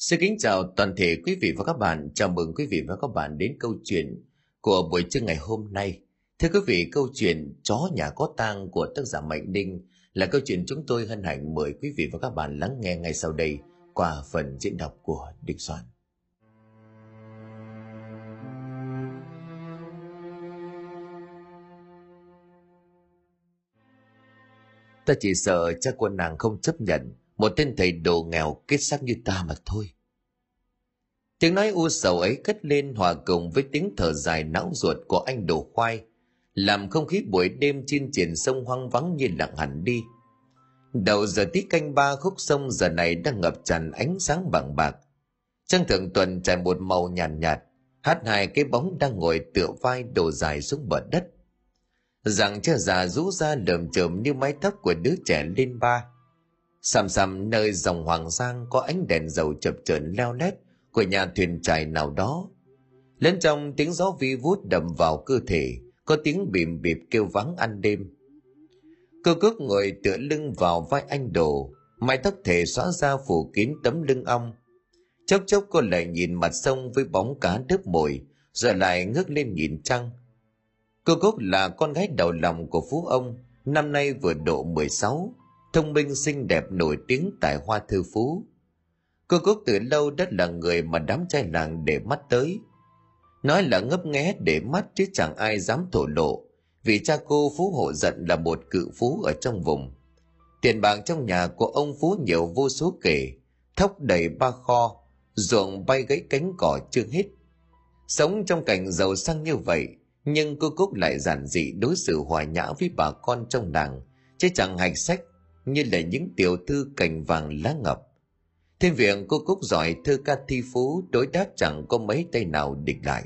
Xin kính chào toàn thể quý vị và các bạn. Chào mừng quý vị và các bạn đến câu chuyện của buổi trưa ngày hôm nay. Thưa quý vị, câu chuyện Chó nhà có tang của tác giả Mạnh Đinh là câu chuyện chúng tôi hân hạnh mời quý vị và các bạn lắng nghe ngay sau đây qua phần diễn đọc của Đinh Soạn. Ta chỉ sợ cha của nàng không chấp nhận một tên thầy đồ nghèo kết sắc như ta mà thôi. Tiếng nói u sầu ấy cất lên hòa cùng với tiếng thở dài não ruột của anh đồ khoai, làm không khí buổi đêm trên triển sông hoang vắng như lặng hẳn đi. Đầu giờ tí canh ba khúc sông giờ này đang ngập tràn ánh sáng bằng bạc. Trăng thượng tuần trải một màu nhàn nhạt, nhạt, hát hai cái bóng đang ngồi tựa vai đổ dài xuống bờ đất. Rằng cha già rũ ra lởm chởm như mái tóc của đứa trẻ lên ba. Sầm sầm nơi dòng hoàng giang có ánh đèn dầu chập chờn leo lét của nhà thuyền trài nào đó. Lên trong tiếng gió vi vút đầm vào cơ thể, có tiếng bìm bịp kêu vắng ăn đêm. Cơ cước ngồi tựa lưng vào vai anh đồ, mái tóc thể xóa ra phủ kín tấm lưng ong. Chốc chốc cô lại nhìn mặt sông với bóng cá đớp mồi, rồi lại ngước lên nhìn trăng. Cô Cúc là con gái đầu lòng của phú ông, năm nay vừa độ 16, thông minh xinh đẹp nổi tiếng tại hoa thư phú. Cô Cúc từ lâu đã là người mà đám trai làng để mắt tới. Nói là ngấp nghé để mắt chứ chẳng ai dám thổ lộ, vì cha cô Phú Hộ giận là một cự phú ở trong vùng. Tiền bạc trong nhà của ông Phú nhiều vô số kể, thóc đầy ba kho, ruộng bay gãy cánh cỏ chưa hết. Sống trong cảnh giàu sang như vậy, nhưng cô Cúc lại giản dị đối xử hòa nhã với bà con trong làng, chứ chẳng hành sách như là những tiểu thư cành vàng lá ngập. Thêm việc cô Cúc giỏi thơ ca thi phú đối đáp chẳng có mấy tay nào địch lại.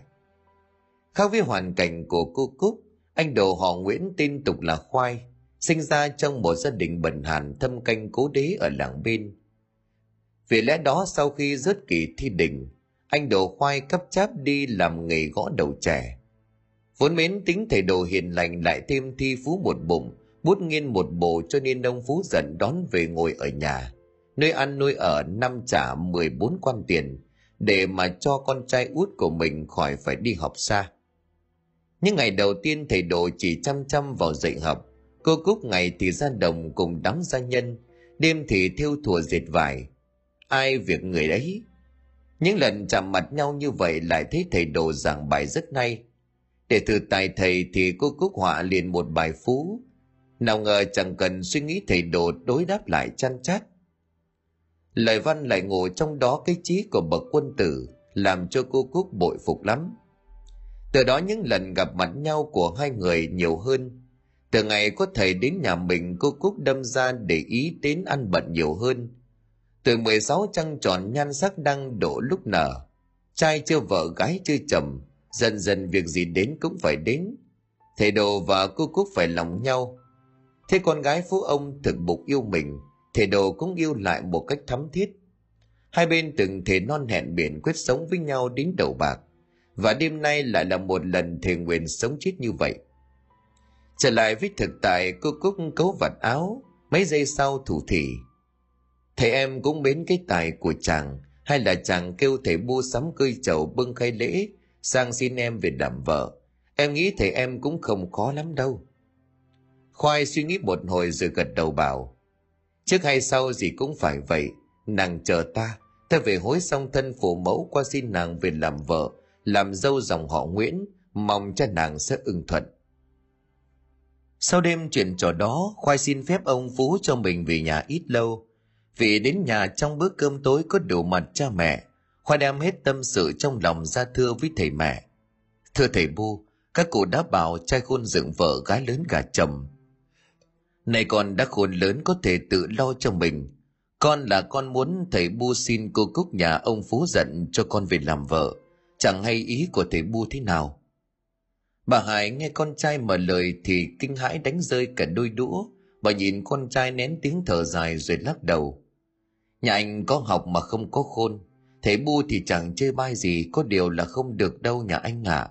Khác với hoàn cảnh của cô Cúc, anh đồ họ Nguyễn tin tục là Khoai, sinh ra trong một gia đình bần hàn thâm canh cố đế ở làng bên. Vì lẽ đó sau khi rớt kỳ thi đình anh đồ khoai cấp cháp đi làm nghề gõ đầu trẻ. Vốn mến tính thầy đồ hiền lành lại thêm thi phú một bụng, bút nghiên một bộ cho nên ông Phú giận đón về ngồi ở nhà nơi ăn nuôi ở năm trả 14 quan tiền để mà cho con trai út của mình khỏi phải đi học xa. Những ngày đầu tiên thầy đồ chỉ chăm chăm vào dạy học, cô Cúc ngày thì ra đồng cùng đám gia nhân, đêm thì thiêu thùa dệt vải. Ai việc người đấy? Những lần chạm mặt nhau như vậy lại thấy thầy đồ giảng bài rất hay. Để thử tài thầy thì cô Cúc họa liền một bài phú. Nào ngờ chẳng cần suy nghĩ thầy đồ đối đáp lại chăn chát. Lời văn lại ngủ trong đó cái trí của bậc quân tử, làm cho cô cúc bội phục lắm. Từ đó những lần gặp mặt nhau của hai người nhiều hơn. Từ ngày có thầy đến nhà mình, cô cúc đâm ra để ý đến ăn bận nhiều hơn. Từ 16 trăng tròn nhan sắc đang đổ lúc nở. Trai chưa vợ, gái chưa chồng, dần dần việc gì đến cũng phải đến. Thầy đồ và cô cúc phải lòng nhau thế con gái phú ông thực bục yêu mình thể đồ cũng yêu lại một cách thắm thiết. Hai bên từng thể non hẹn biển quyết sống với nhau đến đầu bạc và đêm nay lại là một lần thề nguyện sống chết như vậy. Trở lại với thực tại cô cúc cấu vạt áo mấy giây sau thủ thị, thầy em cũng mến cái tài của chàng hay là chàng kêu thầy mua sắm cơi chầu bưng khai lễ sang xin em về làm vợ. Em nghĩ thầy em cũng không khó lắm đâu khoai suy nghĩ một hồi rồi gật đầu bảo Trước hay sau gì cũng phải vậy, nàng chờ ta, ta về hối xong thân phụ mẫu qua xin nàng về làm vợ, làm dâu dòng họ Nguyễn, mong cho nàng sẽ ưng thuận. Sau đêm chuyện trò đó, Khoai xin phép ông Phú cho mình về nhà ít lâu. Vì đến nhà trong bữa cơm tối có đủ mặt cha mẹ, Khoai đem hết tâm sự trong lòng ra thưa với thầy mẹ. Thưa thầy Bu, các cụ đã bảo trai khôn dựng vợ gái lớn gà chồng, này con đã khôn lớn có thể tự lo cho mình. Con là con muốn thầy Bu xin cô Cúc nhà ông Phú giận cho con về làm vợ. Chẳng hay ý của thầy Bu thế nào. Bà Hải nghe con trai mở lời thì kinh hãi đánh rơi cả đôi đũa. Bà nhìn con trai nén tiếng thở dài rồi lắc đầu. Nhà anh có học mà không có khôn. Thầy Bu thì chẳng chơi bai gì, có điều là không được đâu nhà anh ạ. À.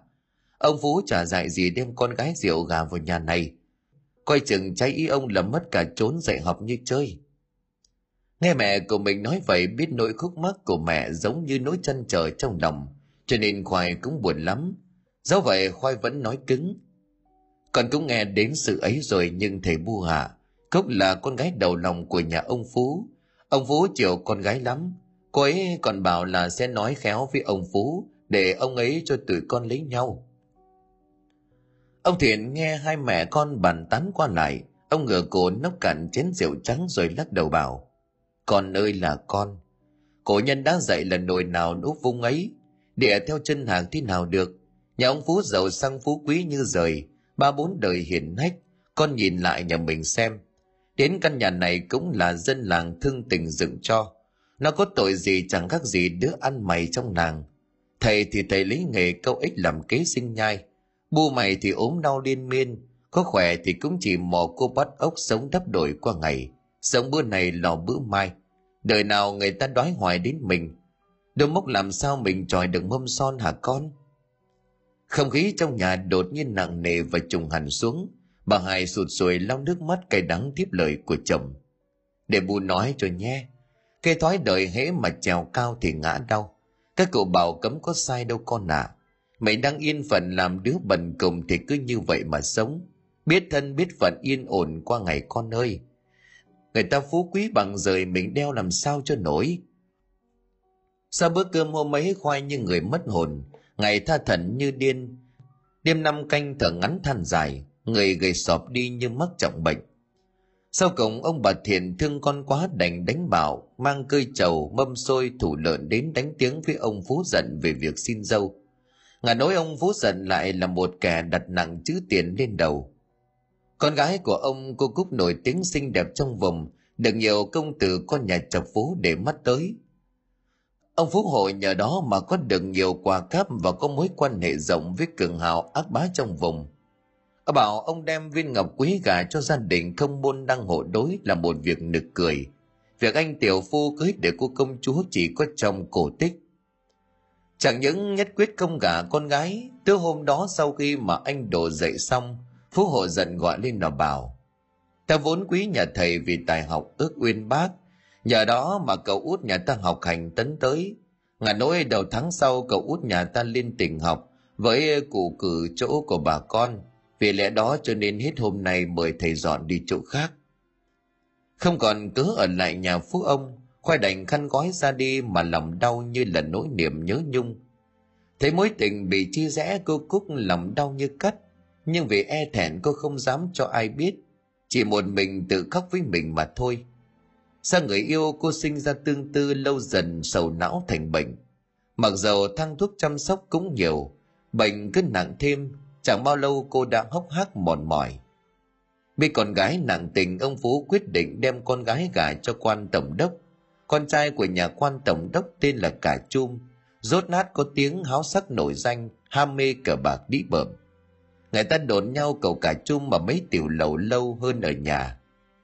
Ông Phú chả dạy gì đem con gái rượu gà vào nhà này coi chừng trái ý ông là mất cả trốn dạy học như chơi Nghe mẹ của mình nói vậy biết nỗi khúc mắc của mẹ giống như nỗi chân trời trong lòng, cho nên Khoai cũng buồn lắm. Dẫu vậy Khoai vẫn nói cứng. Con cũng nghe đến sự ấy rồi nhưng thầy bu hạ, Cúc là con gái đầu lòng của nhà ông Phú. Ông Phú chiều con gái lắm. Cô ấy còn bảo là sẽ nói khéo với ông Phú để ông ấy cho tụi con lấy nhau. Ông Thiện nghe hai mẹ con bàn tán qua lại, ông ngửa cổ nốc cạn chén rượu trắng rồi lắc đầu bảo. Con ơi là con, cổ nhân đã dạy là nồi nào núp vung ấy, địa theo chân hàng thế nào được. Nhà ông Phú giàu sang phú quý như rời, ba bốn đời hiển hách, con nhìn lại nhà mình xem. Đến căn nhà này cũng là dân làng thương tình dựng cho. Nó có tội gì chẳng khác gì đứa ăn mày trong làng. Thầy thì thầy lấy nghề câu ích làm kế sinh nhai. Bu mày thì ốm đau liên miên, có khỏe thì cũng chỉ mò cô bắt ốc sống đắp đổi qua ngày. Sống bữa này lò bữa mai. Đời nào người ta đói hoài đến mình. Đôi mốc làm sao mình tròi được mâm son hả con? Không khí trong nhà đột nhiên nặng nề và trùng hẳn xuống. Bà Hải sụt sùi lau nước mắt cay đắng tiếp lời của chồng. Để bù nói cho nhé. Cây thói đời hễ mà trèo cao thì ngã đau. Các cậu bảo cấm có sai đâu con ạ. À. Mày đang yên phận làm đứa bần cùng thì cứ như vậy mà sống. Biết thân biết phận yên ổn qua ngày con ơi. Người ta phú quý bằng rời mình đeo làm sao cho nổi. Sau bữa cơm hôm ấy khoai như người mất hồn, ngày tha thần như điên. Đêm năm canh thở ngắn than dài, người gầy sọp đi như mắc trọng bệnh. Sau cùng ông bà Thiện thương con quá đành đánh bảo, mang cơi trầu, mâm xôi, thủ lợn đến đánh tiếng với ông Phú giận về việc xin dâu. Ngà nói ông Phú giận lại là một kẻ đặt nặng chữ tiền lên đầu. Con gái của ông cô Cúc nổi tiếng xinh đẹp trong vùng, được nhiều công tử con nhà chọc phú để mắt tới. Ông Phú Hội nhờ đó mà có được nhiều quà cáp và có mối quan hệ rộng với cường hào ác bá trong vùng. Ông bảo ông đem viên ngọc quý gà cho gia đình không môn đăng hộ đối là một việc nực cười. Việc anh tiểu phu cưới để cô công chúa chỉ có trong cổ tích. Chẳng những nhất quyết không gả con gái, từ hôm đó sau khi mà anh đổ dậy xong, Phú Hộ giận gọi lên nó bảo. Ta vốn quý nhà thầy vì tài học ước uyên bác, nhờ đó mà cậu út nhà ta học hành tấn tới. Ngà nỗi đầu tháng sau cậu út nhà ta lên tỉnh học với cụ cử chỗ của bà con, vì lẽ đó cho nên hết hôm nay mời thầy dọn đi chỗ khác. Không còn cứ ở lại nhà phú ông, khoai đành khăn gói ra đi mà lòng đau như là nỗi niềm nhớ nhung. Thấy mối tình bị chia rẽ cô Cúc lòng đau như cắt, nhưng vì e thẹn cô không dám cho ai biết, chỉ một mình tự khóc với mình mà thôi. Sao người yêu cô sinh ra tương tư lâu dần sầu não thành bệnh. Mặc dầu thang thuốc chăm sóc cũng nhiều, bệnh cứ nặng thêm Chẳng bao lâu cô đã hốc hác mòn mỏi. Bị con gái nặng tình, ông Phú quyết định đem con gái gả cho quan tổng đốc. Con trai của nhà quan tổng đốc tên là Cả Chum, rốt nát có tiếng háo sắc nổi danh, ham mê cờ bạc đĩ bợm. Người ta đồn nhau cầu Cả Chum mà mấy tiểu lầu lâu hơn ở nhà.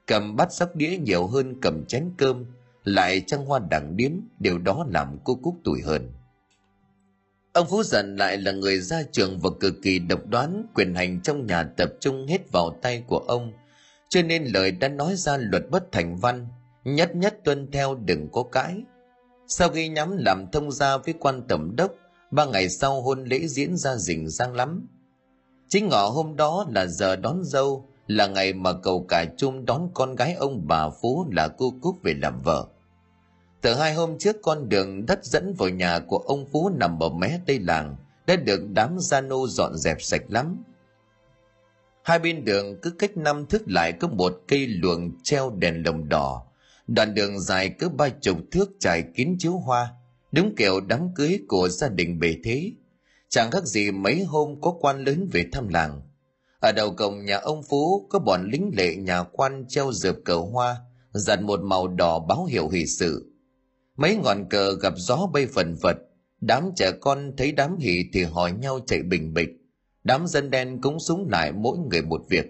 Cầm bát sóc đĩa nhiều hơn cầm chén cơm, lại trăng hoa đẳng điếm, điều đó làm cô Cúc tuổi hơn. Ông Phú Dần lại là người ra trường và cực kỳ độc đoán, quyền hành trong nhà tập trung hết vào tay của ông, cho nên lời đã nói ra luật bất thành văn, nhất nhất tuân theo đừng có cãi. Sau khi nhắm làm thông gia với quan tổng đốc, ba ngày sau hôn lễ diễn ra rình rang lắm. Chính ngọ hôm đó là giờ đón dâu, là ngày mà cầu cả chung đón con gái ông bà Phú là cô Cúc về làm vợ. Từ hai hôm trước con đường đất dẫn vào nhà của ông Phú nằm ở mé tây làng đã được đám gia nô dọn dẹp sạch lắm. Hai bên đường cứ cách năm thước lại có một cây luồng treo đèn lồng đỏ. Đoạn đường dài cứ ba chục thước trải kín chiếu hoa, đúng kiểu đám cưới của gia đình bề thế. Chẳng khác gì mấy hôm có quan lớn về thăm làng. Ở đầu cổng nhà ông Phú có bọn lính lệ nhà quan treo dợp cờ hoa, dặn một màu đỏ báo hiệu hỷ sự Mấy ngọn cờ gặp gió bay phần phật, đám trẻ con thấy đám hỷ thì hỏi nhau chạy bình bịch. Đám dân đen cũng súng lại mỗi người một việc.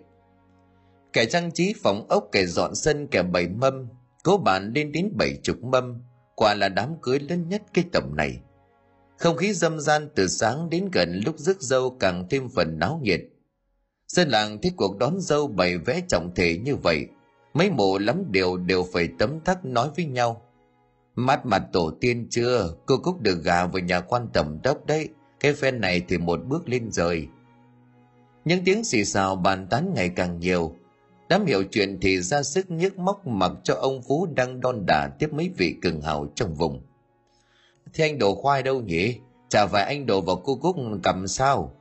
Kẻ trang trí phòng ốc, kẻ dọn sân, kẻ bày mâm, cố bàn lên đến bảy chục mâm, quả là đám cưới lớn nhất cái tầm này. Không khí dâm gian từ sáng đến gần lúc rước dâu càng thêm phần náo nhiệt. Dân làng thấy cuộc đón dâu bày vẽ trọng thể như vậy, mấy mộ lắm điều đều phải tấm thắc nói với nhau mát mặt tổ tiên chưa cô cúc được gà vào nhà quan tầm đốc đấy cái phen này thì một bước lên rời những tiếng xì xào bàn tán ngày càng nhiều đám hiểu chuyện thì ra sức nhức móc mặc cho ông phú đang đon đả tiếp mấy vị cường hào trong vùng. Thế anh đổ khoai đâu nhỉ? Chả phải anh đổ vào cô cúc cầm sao?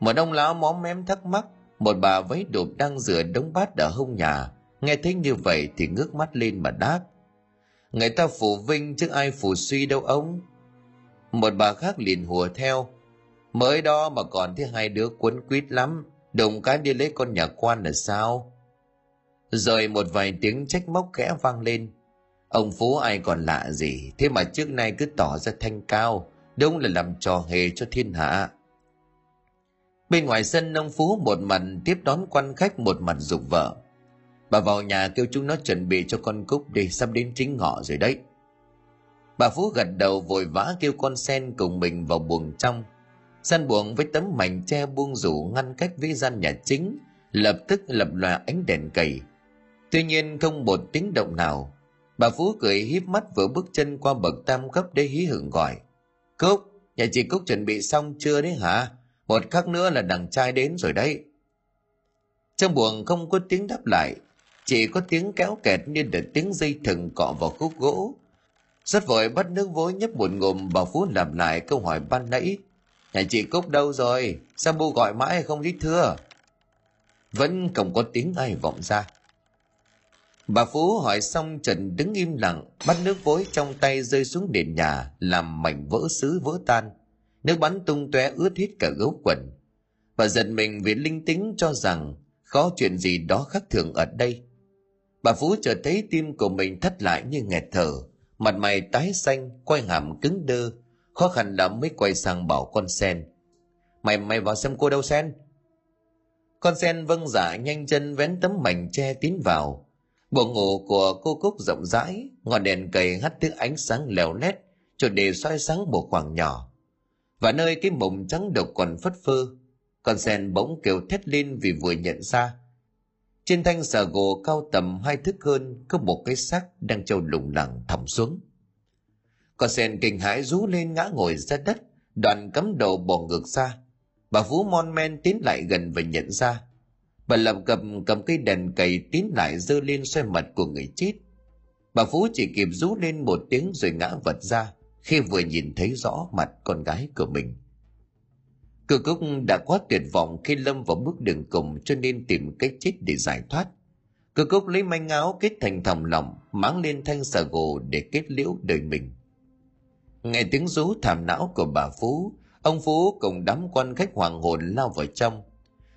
Một ông lão móm mém thắc mắc, một bà váy đụp đang rửa đống bát ở hông nhà. Nghe thấy như vậy thì ngước mắt lên mà đáp. Người ta phủ vinh chứ ai phủ suy đâu ông. Một bà khác liền hùa theo. Mới đó mà còn thấy hai đứa quấn quýt lắm đụng cái đi lấy con nhà quan là sao? Rồi một vài tiếng trách móc khẽ vang lên. Ông phú ai còn lạ gì? Thế mà trước nay cứ tỏ ra thanh cao, đúng là làm trò hề cho thiên hạ. Bên ngoài sân, ông phú một mặt tiếp đón quan khách, một mặt dục vợ. Bà vào nhà kêu chúng nó chuẩn bị cho con cúc đi, sắp đến chính ngọ rồi đấy. Bà phú gật đầu vội vã kêu con sen cùng mình vào buồng trong. Gian buồng với tấm mảnh tre buông rủ ngăn cách với gian nhà chính, lập tức lập loà ánh đèn cầy. Tuy nhiên không một tiếng động nào. Bà Phú cười híp mắt vừa bước chân qua bậc tam cấp để hí hưởng gọi. Cúc, nhà chị Cúc chuẩn bị xong chưa đấy hả? Một khắc nữa là đằng trai đến rồi đấy. Trong buồng không có tiếng đáp lại, chỉ có tiếng kéo kẹt như được tiếng dây thừng cọ vào khúc gỗ. Rất vội bắt nước vối nhấp một ngụm bà Phú làm lại câu hỏi ban nãy Nhà chị Cúc đâu rồi? Sao bu gọi mãi không đích thưa? Vẫn không có tiếng ai vọng ra. Bà Phú hỏi xong Trần đứng im lặng, bắt nước vối trong tay rơi xuống nền nhà, làm mảnh vỡ xứ vỡ tan. Nước bắn tung tóe ướt hết cả gấu quần. Bà giật mình vì linh tính cho rằng có chuyện gì đó khác thường ở đây. Bà Phú chợt thấy tim của mình thắt lại như nghẹt thở, mặt mày tái xanh, quay hàm cứng đơ, khó khăn lắm mới quay sang bảo con sen. Mày mày vào xem cô đâu sen? Con sen vâng dạ nhanh chân vén tấm mảnh che tiến vào. Buồng ngủ của cô cúc rộng rãi, ngọn đèn cầy hắt thứ ánh sáng lèo lét cho để soi sáng một khoảng nhỏ. Và nơi cái mộng trắng độc còn phất phơ, con sen bỗng kêu thét lên vì vừa nhận ra. Trên thanh xà gỗ cao tầm hai thước hơn, có một cái xác đang trâu lủng lẳng thầm xuống con sen kinh hãi rú lên ngã ngồi ra đất, đoàn cắm đầu bỏ ngược ra. Bà Phú mon men tiến lại gần và nhận ra. Bà lầm cầm cầm cây đèn cầy tiến lại dơ lên xoay mặt của người chết. Bà Phú chỉ kịp rú lên một tiếng rồi ngã vật ra khi vừa nhìn thấy rõ mặt con gái của mình. Cự cúc đã quá tuyệt vọng khi lâm vào bước đường cùng cho nên tìm cách chết để giải thoát. Cự cúc lấy manh áo kết thành thòng lòng, máng lên thanh xà gồ để kết liễu đời mình. Nghe tiếng rú thảm não của bà Phú, ông Phú cùng đám quan khách hoàng hồn lao vào trong.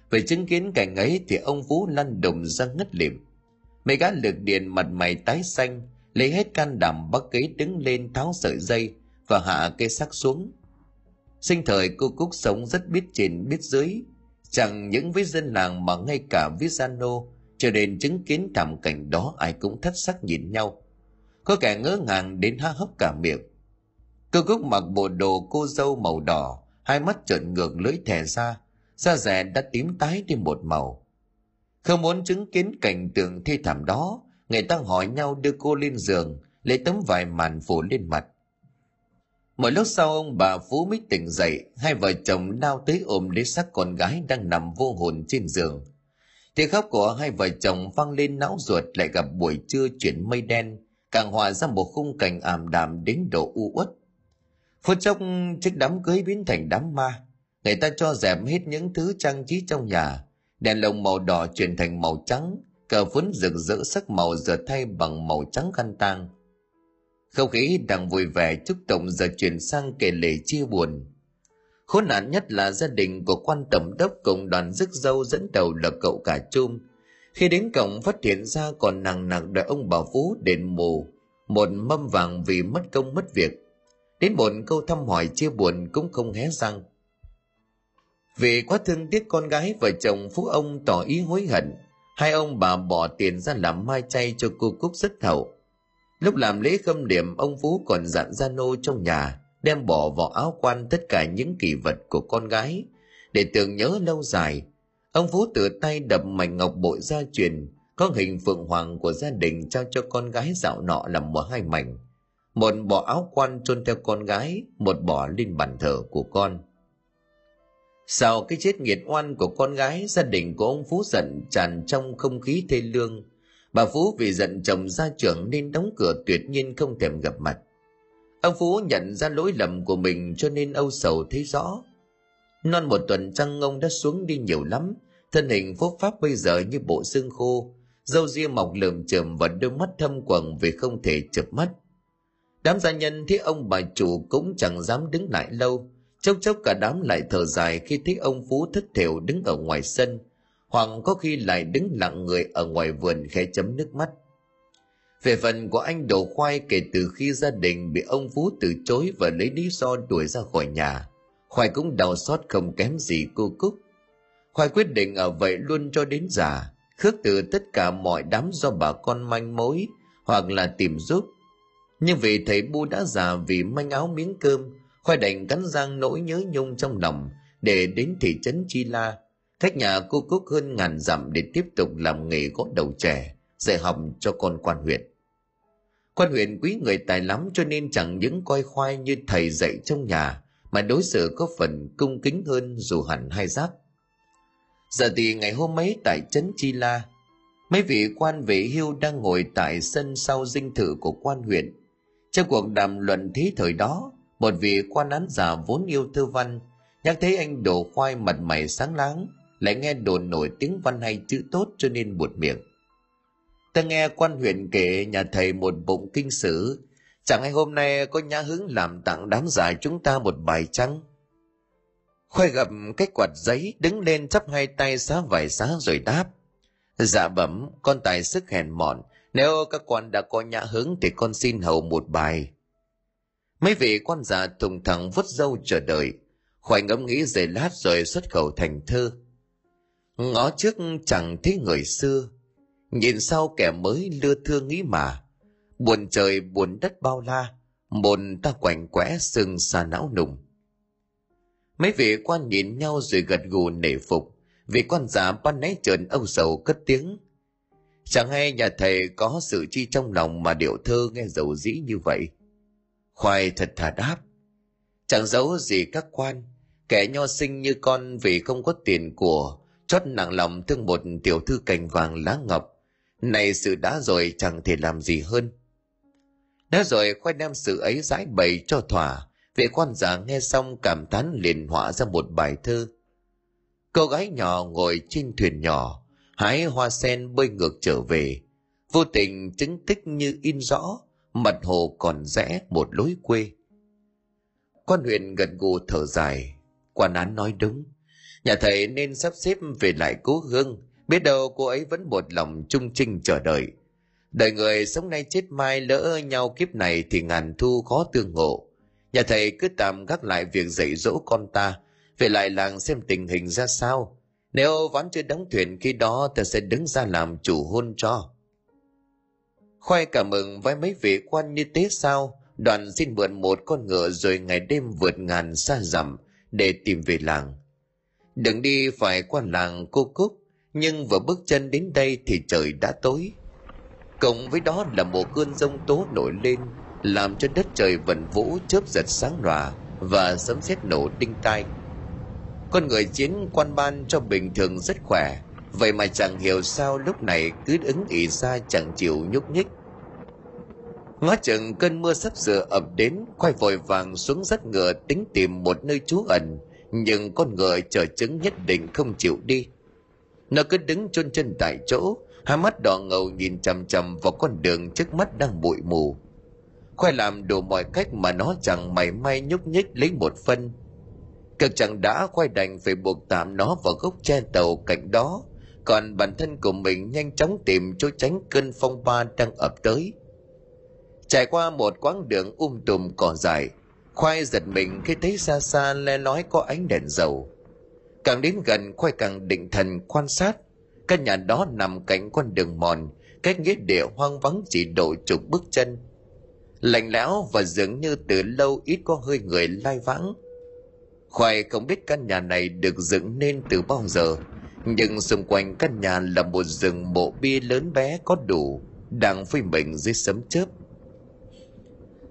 Về chứng kiến cảnh ấy thì ông Phú lăn đùng ra ngất lịm. Mấy gã lực điện mặt mày tái xanh, lấy hết can đảm bắt kế đứng lên tháo sợi dây và hạ cây xác xuống. Sinh thời cô Cúc sống rất biết trên biết dưới, chẳng những với dân làng mà ngay cả với gian nô, cho nên chứng kiến thảm cảnh đó ai cũng thất sắc nhìn nhau. Có kẻ ngỡ ngàng đến há hốc cả miệng Cô Cúc mặc bộ đồ cô dâu màu đỏ, hai mắt trợn ngược lưỡi thẻ ra, da rẻ đã tím tái đi một màu. Không muốn chứng kiến cảnh tượng thi thảm đó, người ta hỏi nhau đưa cô lên giường, lấy tấm vải màn phủ lên mặt. Một lúc sau ông bà Phú mới tỉnh dậy, hai vợ chồng lao tới ôm lấy xác con gái đang nằm vô hồn trên giường. Tiếng khóc của hai vợ chồng vang lên não ruột lại gặp buổi trưa chuyển mây đen, càng hòa ra một khung cảnh ảm đạm đến độ u uất phút chốc, chiếc đám cưới biến thành đám ma. Người ta cho dẹp hết những thứ trang trí trong nhà. Đèn lồng màu đỏ chuyển thành màu trắng. Cờ phấn rực rỡ sắc màu giờ thay bằng màu trắng khăn tang. Không khí đang vui vẻ chúc tụng giờ chuyển sang kể lể chia buồn. Khốn nạn nhất là gia đình của quan tổng đốc cùng đoàn rước dâu dẫn đầu là cậu cả chum. Khi đến cổng phát hiện ra còn nặng nặng đợi ông bà phú đền mù. Một mâm vàng vì mất công mất việc đến một câu thăm hỏi chia buồn cũng không hé răng. Vì quá thương tiếc con gái, vợ chồng phú ông tỏ ý hối hận. Hai ông bà bỏ tiền ra làm mai chay cho cô cúc rất thầu. lúc làm lễ khâm điểm ông phú còn dặn gia nô trong nhà đem bỏ vào áo quan tất cả những kỷ vật của con gái. Để tưởng nhớ lâu dài, ông phú tự tay đập mảnh ngọc bội gia truyền, có hình phượng hoàng của gia đình trao cho con gái dạo nọ làm một hai mảnh một bỏ áo quan chôn theo con gái, một bỏ lên bàn thờ của con. Sau cái chết nghiệt oan của con gái, gia đình của ông phú giận tràn trong không khí thê lương. Bà phú vì giận chồng ra trưởng nên đóng cửa tuyệt nhiên không thèm gặp mặt. Ông phú nhận ra lỗi lầm của mình cho nên âu sầu thấy rõ. Non một tuần trăng ông đã xuống đi nhiều lắm. Thân hình phốt pháp bây giờ như bộ xương khô. Dâu ria mọc lởm chởm và đôi mắt thâm quầng vì không thể chợp mắt đám gia nhân thấy ông bà chủ cũng chẳng dám đứng lại lâu. Chốc chốc cả đám lại thở dài khi thấy ông phú thất thểu đứng ở ngoài sân. Hoặc có khi lại đứng lặng người ở ngoài vườn khẽ chấm nước mắt. Về phần của anh đồ khoai kể từ khi gia đình bị ông phú từ chối và lấy lý do đuổi ra khỏi nhà, khoai cũng đau xót không kém gì cô cúc. Khoai quyết định ở vậy luôn cho đến già, khước từ tất cả mọi đám do bà con manh mối, hoặc là tìm giúp nhưng vì thầy bu đã già vì manh áo miếng cơm, khoai đành cắn răng nỗi nhớ nhung trong lòng để đến thị trấn chi la. Cách nhà cô cúc hơn ngàn dặm để tiếp tục làm nghề gõ đầu trẻ, dạy học cho con quan huyện. Quan huyện quý người tài lắm cho nên chẳng những coi khoai như thầy dạy trong nhà, mà đối xử có phần cung kính hơn dù hẳn hai giáp giờ thì ngày hôm ấy tại trấn chi la, mấy vị quan về hưu đang ngồi tại sân sau dinh thự của quan huyện trong cuộc đàm luận thế thời đó, một vị quan án già vốn yêu thư văn, nhắc thấy anh đổ khoai mặt mày sáng láng, lại nghe đồn nổi tiếng văn hay chữ tốt cho nên buột miệng. Ta nghe quan huyện kể nhà thầy một bụng kinh sử, chẳng hay hôm nay có nhã hứng làm tặng đám giải chúng ta một bài trăng khoai gặp cái quạt giấy, đứng lên chắp hai tay xá vài xá rồi đáp dạ bẩm, con tài sức hèn mọn nếu các quan đã có nhã hứng thì con xin hầu một bài. Mấy vị quan già thùng thẳng vứt dâu chờ đợi. Khoai ngẫm nghĩ giây lát rồi xuất khẩu thành thơ. Ngó trước chẳng thấy người xưa. Nhìn sau kẻ mới lưa thưa nghĩ mà. Buồn trời buồn đất bao la bồn ta quảnh quẽ sưng xa não nùng. Mấy vị quan nhìn nhau rồi gật gù nể phục. Vị quan giả ban nãy trợn âu sầu cất tiếng chẳng hay nhà thầy có sự chi trong lòng mà điệu thơ nghe dầu dĩ như vậy? Khoai thật thà đáp, chẳng giấu gì các quan, kẻ nho sinh như con vì không có tiền của, chót nặng lòng thương một tiểu thư cành vàng lá ngọc. Này sự đã rồi chẳng thể làm gì hơn. Đã rồi khoai đem sự ấy giải bày cho thỏa. Vị quan già nghe xong cảm thán liền họa ra một bài thơ. Cô gái nhỏ ngồi trên thuyền nhỏ hái hoa sen bơi ngược trở về. Vô tình chứng tích như in rõ, mặt hồ còn rẽ một lối quê. Quan huyện gật gù thở dài. Quan án nói đúng. Nhà thầy nên sắp xếp về lại cố hương biết đâu cô ấy vẫn một lòng trung trinh chờ đợi. Đời người sống nay chết mai lỡ nhau kiếp này thì ngàn thu khó tương ngộ nhà thầy cứ tạm gác lại việc dạy dỗ con ta. Về lại làng xem tình hình ra sao nếu ván chưa đóng thuyền khi đó, ta sẽ đứng ra làm chủ hôn cho. Khoai cảm mừng với mấy vị quan như thế sao? Đoàn xin mượn một con ngựa rồi ngày đêm vượt ngàn xa dặm để tìm về làng. Đừng đi phải qua làng, cô cúc, nhưng vừa bước chân đến đây thì trời đã tối. Cộng với đó là một cơn rông tố nổi lên, làm cho đất trời vần vũ chớp giật sáng lòa và sấm sét nổ đinh tai con người chiến quan ban cho bình thường rất khỏe. Vậy mà chẳng hiểu sao lúc này cứ ứng ỉ ra chẳng chịu nhúc nhích. Ngó chừng cơn mưa sắp sửa ập đến, quay vội vàng xuống rất ngựa tính tìm một nơi trú ẩn, nhưng con ngựa chờ chứng nhất định không chịu đi. Nó cứ đứng chôn chân tại chỗ, hai mắt đỏ ngầu nhìn chằm chằm vào con đường trước mắt đang bụi mù. Khoai làm đủ mọi cách mà nó chẳng mảy may nhúc nhích lấy một phân cực chẳng đã khoai đành phải buộc tạm nó vào gốc tre tàu cạnh đó. Còn bản thân của mình nhanh chóng tìm chỗ tránh cơn phong ba đang ập tới. Trải qua một quãng đường um tùm cỏ dài, khoai giật mình khi thấy xa xa le lói có ánh đèn dầu. Càng đến gần, khoai càng định thần quan sát. Căn nhà đó nằm cạnh con đường mòn, cách nghĩa địa hoang vắng chỉ độ chục bước chân. Lạnh lẽo và dường như từ lâu ít có hơi người lai vãng khoai không biết căn nhà này được dựng nên từ bao giờ, nhưng xung quanh căn nhà là một rừng mộ bia lớn bé có đủ, đang phơi mình dưới sấm chớp.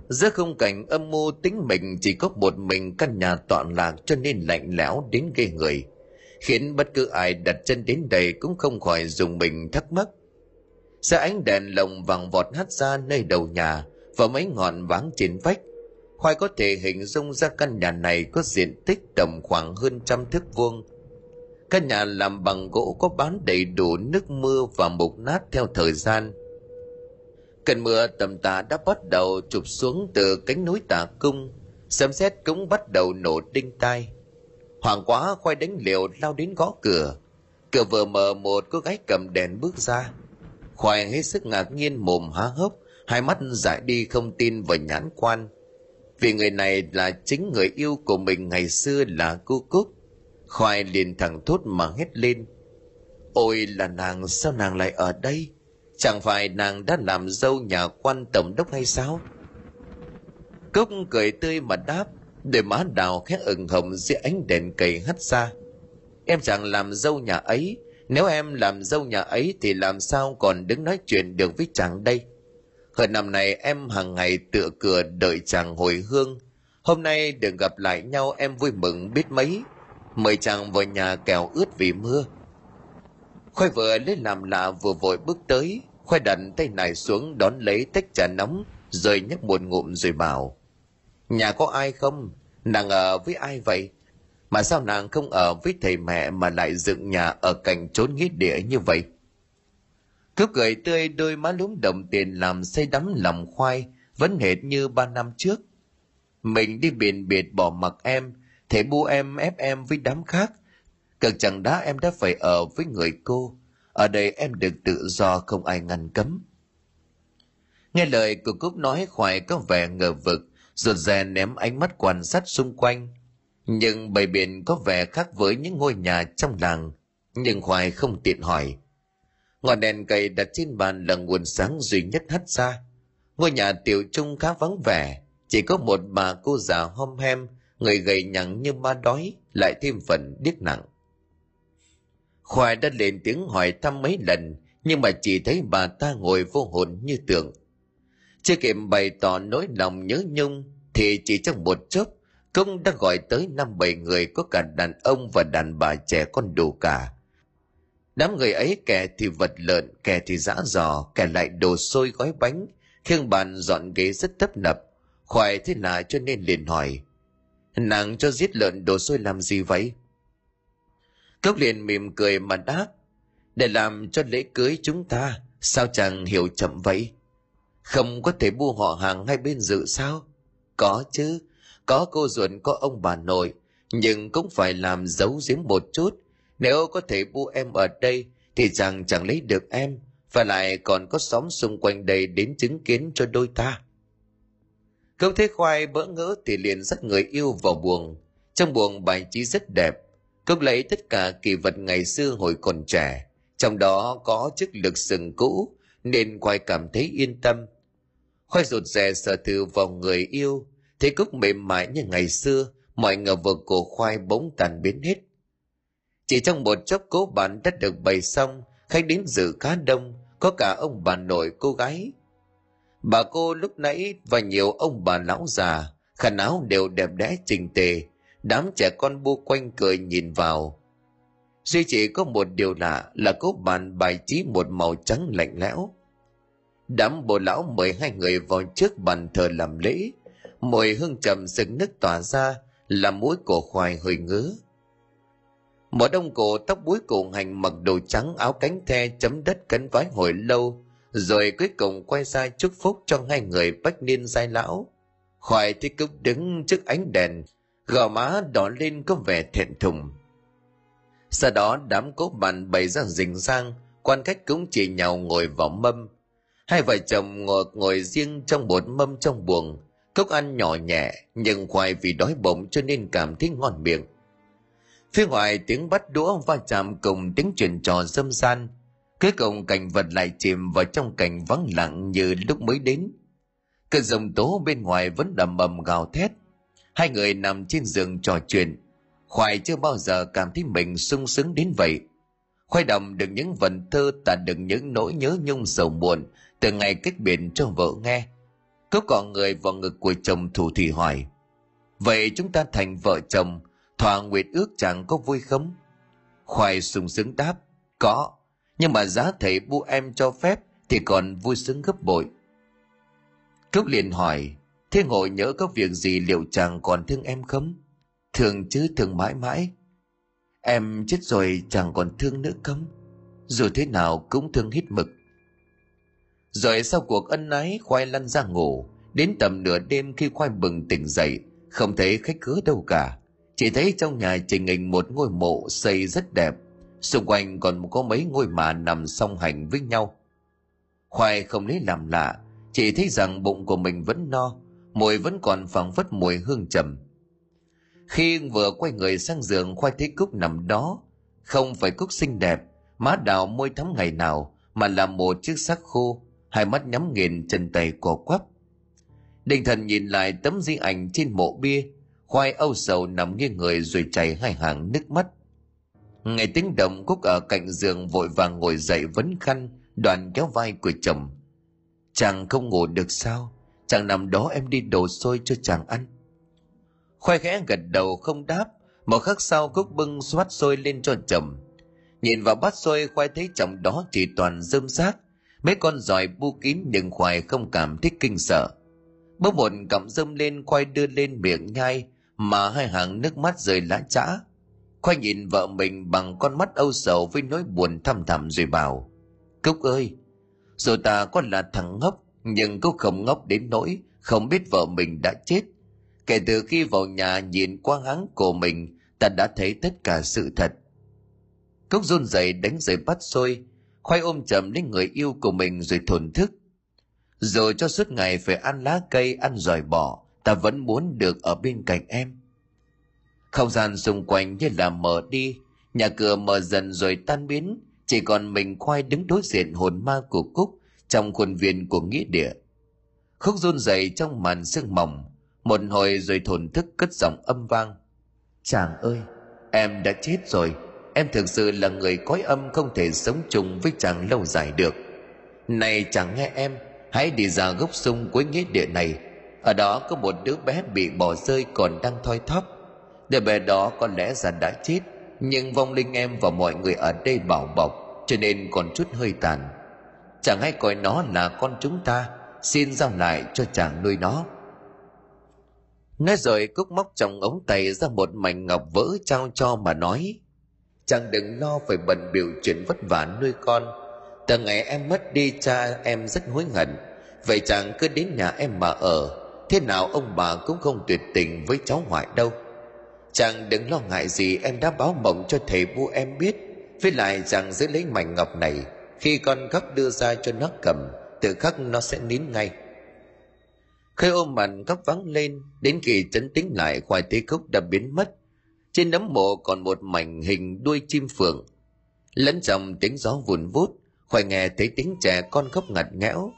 Giữa không cảnh âm mưu tính mình chỉ có một mình căn nhà tọa lạc cho nên lạnh lẽo đến ghê người, khiến bất cứ ai đặt chân đến đây cũng không khỏi dùng mình thắc mắc. Sẽ ánh đèn lồng vàng vọt hắt ra nơi đầu nhà và mấy ngọn váng trên vách khoai có thể hình dung ra căn nhà này có diện tích tầm khoảng hơn trăm thước vuông. Căn nhà làm bằng gỗ có bán đầy đủ nước mưa và mục nát theo thời gian. Cơn mưa tầm tã đã bắt đầu chụp xuống từ cánh núi tà cung sấm sét cũng bắt đầu nổ đinh tai. Hoàng quá khoai đánh liều lao đến gõ cửa. Cửa vừa mở, một cô gái cầm đèn bước ra. Khoai hết sức ngạc nhiên mồm há hốc, hai mắt dại đi không tin vào nhãn quan vì người này là chính người yêu của mình ngày xưa là cô cúc. Khoai liền thẳng thốt mà hét lên. Ôi là nàng, sao nàng lại ở đây? Chẳng phải nàng đã làm dâu nhà quan tổng đốc hay sao? Cúc cười tươi mà đáp, đôi má đào khẽ ửng hồng dưới ánh đèn cầy hắt ra. Em chẳng làm dâu nhà ấy, nếu em làm dâu nhà ấy thì làm sao còn đứng nói chuyện được với chàng đây? Hơn năm này em hàng ngày tựa cửa đợi chàng hồi hương. Hôm nay được gặp lại nhau em vui mừng biết mấy. Mời chàng vào nhà kèo ướt vì mưa. Khoai vừa lấy làm lạ vừa vội bước tới. Khoai đặt tay này xuống đón lấy tách trà nóng rồi nhấp một ngụm rồi bảo, nhà có ai không? Nàng ở với ai vậy? Mà sao nàng không ở với thầy mẹ mà lại dựng nhà ở cạnh trốn nghĩa địa như vậy? Cướp cười tươi đôi má lúm đồng tiền làm say đắm lòng khoai, vẫn hệt như ba năm trước. Mình đi biển biệt bỏ mặc em thể bu em ép em với đám khác. Cực chẳng đã em đã phải ở với người cô, ở đây em được tự do không ai ngăn cấm. Nghe lời của cúc nói khoai có vẻ ngờ vực, rụt rè ném ánh mắt quan sát xung quanh. Nhưng bầy biển có vẻ khác với những ngôi nhà trong làng, nhưng khoai không tiện hỏi ngọn đèn cầy đặt trên bàn là nguồn sáng duy nhất hắt ra. Ngôi nhà tiểu trung khá vắng vẻ, chỉ có một bà cô già hom hem, người gầy nhẳng như ma đói, lại thêm phần điếc nặng. Khoai đã lên tiếng hỏi thăm mấy lần, nhưng mà chỉ thấy bà ta ngồi vô hồn như tượng chưa kịp bày tỏ nỗi lòng nhớ nhung, thì chỉ trong một chốc công đã gọi tới năm bảy người có cả đàn ông và đàn bà trẻ con đủ cả đám người ấy kẻ thì vật lợn, kẻ thì giã giò kẻ lại đồ xôi gói bánh. Khiêng bàn dọn ghế rất tấp nập. Khoai thế là cho nên liền hỏi, nàng cho giết lợn đồ xôi làm gì vậy? Cốc liền mỉm cười mà đáp, để làm cho lễ cưới chúng ta, sao chàng hiểu chậm vậy? Không có thể bu họ hàng hai bên dự sao? Có chứ, có cô ruột, có ông bà nội, nhưng cũng phải làm giấu giếm một chút nếu có thể bu em ở đây, thì chàng chẳng lấy được em, và lại còn có xóm xung quanh đây đến chứng kiến cho đôi ta. Cậu thế khoai bỡ ngỡ thì liền dắt người yêu vào buồng. Trong buồng bài trí rất đẹp Cậu lấy tất cả kỳ vật ngày xưa hồi còn trẻ. Trong đó có chiếc lực sừng cũ, nên khoai cảm thấy yên tâm. Khoai rụt rè sờ thử vào người yêu, thấy cúc mềm mại như ngày xưa, mọi ngờ vực của khoai bỗng tàn biến hết chỉ trong một chốc cố bản đã được bày xong khách đến dự khá đông, có cả ông bà nội cô gái. Bà cô lúc nãy và nhiều ông bà lão già, khăn áo đều đẹp đẽ trình tề, đám trẻ con bu quanh cười nhìn vào. Duy chỉ có một điều lạ là cố bàn bài trí một màu trắng lạnh lẽo. Đám bộ lão mời hai người vào trước bàn thờ làm lễ. Mùi hương trầm rừng nước tỏa ra làm mũi cổ khoai hơi ngứa một đông cổ, tóc búi cổ hành, mặc đồ trắng, áo cánh the, chấm đất cấn vái hồi lâu, rồi cuối cùng quay ra chúc phúc cho hai người bách niên giai lão. Khoai thì cúc đứng trước ánh đèn, gò má đỏ lên có vẻ thẹn thùng. Sau đó, đám cố bàn bày ra rình rang, quan khách cũng chỉ nhào ngồi vào mâm. Hai vợ chồng ngồi ngồi riêng trong một mâm trong buồng. Cốc ăn nhỏ nhẹ, nhưng khoai vì đói bụng cho nên cảm thấy ngon miệng phía ngoài tiếng bắt đũa va chạm cùng tiếng chuyện trò dâm gian, cuối cùng cảnh vật lại chìm vào trong cảnh vắng lặng như lúc mới đến. Cơn rồng tố bên ngoài vẫn đầm ầm gào thét. Hai người nằm trên giường trò chuyện. Khoai chưa bao giờ cảm thấy mình sung sướng đến vậy. Khoai đầm được những vần thơ tả được những nỗi nhớ nhung sầu buồn từ ngày cách biệt cho vợ nghe. Cúc cọ người vào ngực của chồng thủ thủy hỏi, vậy chúng ta thành vợ chồng thỏa nguyện ước chẳng có vui không? Khoai sung sướng đáp, có. Nhưng mà giá thầy bu em cho phép thì còn vui sướng gấp bội. Cúc liền hỏi, thế ngồi nhớ có việc gì liệu chàng còn thương em không? Thương chứ thương mãi mãi. Em chết rồi chàng còn thương nữa không? Dù thế nào cũng thương hít mực. Rồi sau cuộc ân ái, khoai lăn ra ngủ. Đến tầm nửa đêm khi khoai bừng tỉnh dậy, không thấy khách khứa đâu cả chỉ thấy trong nhà trình hình một ngôi mộ xây rất đẹp. Xung quanh còn có mấy ngôi mà nằm song hành với nhau. Khoai không lấy làm lạ, chỉ thấy rằng bụng của mình vẫn no mùi vẫn còn phảng phất mùi hương trầm. Khi vừa quay người sang giường, khoai thấy cúc nằm đó. Không phải cúc xinh đẹp, má đào môi thắm ngày nào, mà là một chiếc xác khô, hai mắt nhắm nghiền, chân tay cổ quắp. Định thần nhìn lại tấm di ảnh trên mộ bia khoai âu sầu nằm nghiêng người rồi chảy hai hàng nước mắt. Ngày tiếng động cúc ở cạnh giường vội vàng ngồi dậy vấn khăn đoàn kéo vai của chồng. Chàng không ngủ được sao? Chàng nằm đó em đi đổ xôi cho chàng ăn. Khoai khẽ gật đầu không đáp, một khắc sau cúc bưng xoát xôi lên cho chồng. Nhìn vào bát xôi, khoai thấy chồng đó chỉ toàn rơm rác. Mấy con giỏi bu kín nhưng khoai không cảm thấy kinh sợ. Bỗng một cọng rơm lên, khoai đưa lên miệng nhai mà hai hàng nước mắt rơi lá chã. Khoai nhìn vợ mình bằng con mắt âu sầu với nỗi buồn thăm thẳm rồi bảo, cúc ơi, dù ta có là thằng ngốc, nhưng cúc không ngốc đến nỗi không biết vợ mình đã chết. Kể từ khi vào nhà nhìn qua háng của mình, ta đã thấy tất cả sự thật. Cúc run rẩy đánh rơi bắt xôi, khoai ôm chầm lấy người yêu của mình rồi thổn thức. Rồi cho suốt ngày phải ăn lá cây, ăn giỏi bỏ ta vẫn muốn được ở bên cạnh em. Không gian xung quanh như là mở đi nhà cửa mở dần rồi tan biến chỉ còn mình khoai đứng đối diện hồn ma của cúc trong khuôn viên của nghĩa địa. Khúc run rẩy trong màn sương mỏng một hồi rồi thổn thức cất giọng âm vang. Chàng ơi! Em đã chết rồi em thực sự là người cõi âm không thể sống chung với chàng lâu dài được. Này chàng nghe em hãy đi ra gốc sung cuối nghĩa địa này ở đó có một đứa bé bị bỏ rơi còn đang thoi thóp. Đứa bé đó có lẽ ra đã chết, nhưng vong linh em và mọi người ở đây bảo bọc, cho nên còn chút hơi tàn. Chẳng hãy coi nó là con chúng ta, xin giao lại cho chàng nuôi nó. Nói rồi cúc móc trong ống tay ra một mảnh ngọc vỡ trao cho mà nói, chàng đừng lo phải bận biểu chuyện vất vả nuôi con. Từ ngày em mất đi, cha em rất hối hận. Vậy chàng cứ đến nhà em mà ở thế nào ông bà cũng không tuyệt tình với cháu ngoại đâu. Chàng đừng lo ngại gì em đã báo mộng cho thầy bu em biết. Với lại chàng giữ lấy mảnh ngọc này, khi con gấp đưa ra cho nó cầm, tự khắc nó sẽ nín ngay. Khơi ôm màn gấp vắng lên, đến khi chấn tĩnh lại, khoai tây cốc đã biến mất. Trên nấm mộ còn một mảnh hình đuôi chim phượng. Lẫn trong tiếng gió vùn vút, khoai nghe thấy tiếng trẻ con khóc ngặt nghẽo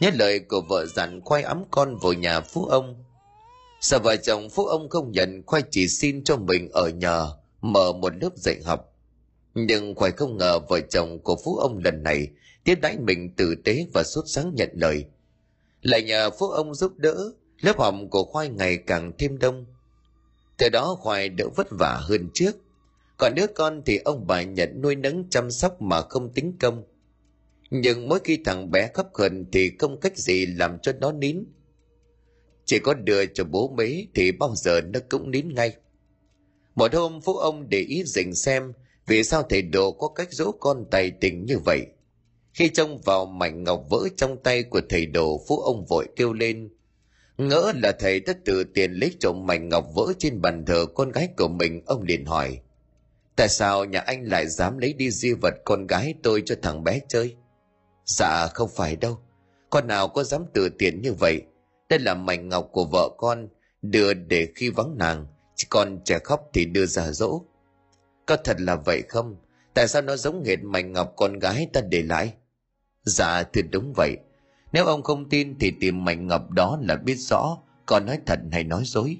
nhớ lời của vợ dặn khoai ấm con vào nhà phú ông. Sợ vợ chồng phú ông không nhận khoai chỉ xin cho mình ở nhờ mở một lớp dạy học? Nhưng khoai không ngờ vợ chồng của phú ông lần này tiếp đãi mình tử tế và sốt sáng nhận lời. Lại nhờ phú ông giúp đỡ, lớp học của khoai ngày càng thêm đông. Từ đó khoai đỡ vất vả hơn trước. Còn đứa con thì ông bà nhận nuôi nấng chăm sóc mà không tính công nhưng mỗi khi thằng bé khóc khẩn thì không cách gì làm cho nó nín. Chỉ có đưa cho bố mấy thì bao giờ nó cũng nín ngay. Một hôm phú ông để ý dình xem vì sao thầy đồ có cách dỗ con tài tình như vậy. Khi trông vào mảnh ngọc vỡ trong tay của thầy đồ, phú ông vội kêu lên, ngỡ là thầy đã tự tiền lấy trộm mảnh ngọc vỡ trên bàn thờ con gái của mình, ông liền hỏi. Tại sao nhà anh lại dám lấy đi di vật con gái tôi cho thằng bé chơi? Dạ không phải đâu. Con nào có dám tự tiền như vậy? Đây là mảnh ngọc của vợ con, đưa để khi vắng nàng. Chỉ còn trẻ khóc thì đưa ra dỗ. Có thật là vậy không? Tại sao nó giống hệt mảnh ngọc con gái ta để lại? Dạ thì đúng vậy. Nếu ông không tin thì tìm mảnh ngọc đó là biết rõ con nói thật hay nói dối.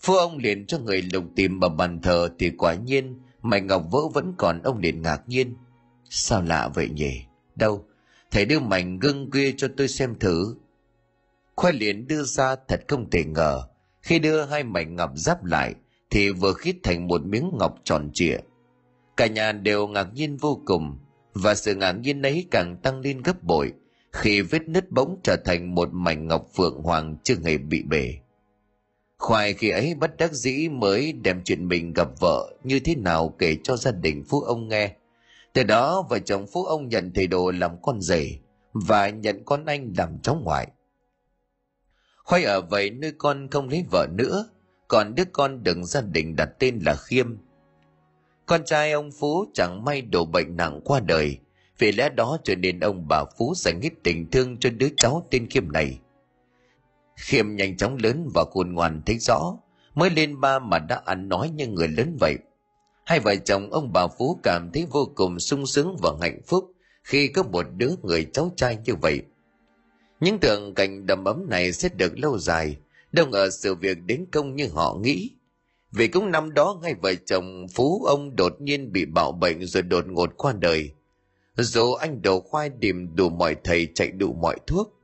Phu ông liền cho người lục tìm ở bàn thờ thì quả nhiên mảnh ngọc vỡ vẫn còn, ông liền ngạc nhiên. Sao lạ vậy nhỉ? Đâu, thầy đưa mảnh gương kia cho tôi xem thử. Khoai liền đưa ra thật không thể ngờ, khi đưa hai mảnh ngọc giáp lại thì vừa khít thành một miếng ngọc tròn trịa. Cả nhà đều ngạc nhiên vô cùng và sự ngạc nhiên ấy càng tăng lên gấp bội khi vết nứt bỗng trở thành một mảnh ngọc phượng hoàng chưa hề bị bể. Khoai khi ấy bất đắc dĩ mới đem chuyện mình gặp vợ như thế nào kể cho gia đình phú ông nghe từ đó vợ chồng phú ông nhận thầy đồ làm con rể và nhận con anh làm cháu ngoại. Khoai ở vậy nuôi con không lấy vợ nữa, còn đứa con đừng gia đình đặt tên là khiêm. Con trai ông phú chẳng may đổ bệnh nặng qua đời, vì lẽ đó cho nên ông bà phú dành hết tình thương cho đứa cháu tên khiêm này. Khiêm nhanh chóng lớn và khôn ngoan thấy rõ, mới lên ba mà đã ăn nói như người lớn vậy hai vợ chồng ông bà phú cảm thấy vô cùng sung sướng và hạnh phúc khi có một đứa người cháu trai như vậy. Những tưởng cảnh đầm ấm này sẽ được lâu dài, đâu ngờ sự việc đến công như họ nghĩ. Vì cũng năm đó ngay vợ chồng phú ông đột nhiên bị bạo bệnh rồi đột ngột qua đời. Dù anh đầu khoai tìm đủ mọi thầy chạy đủ mọi thuốc,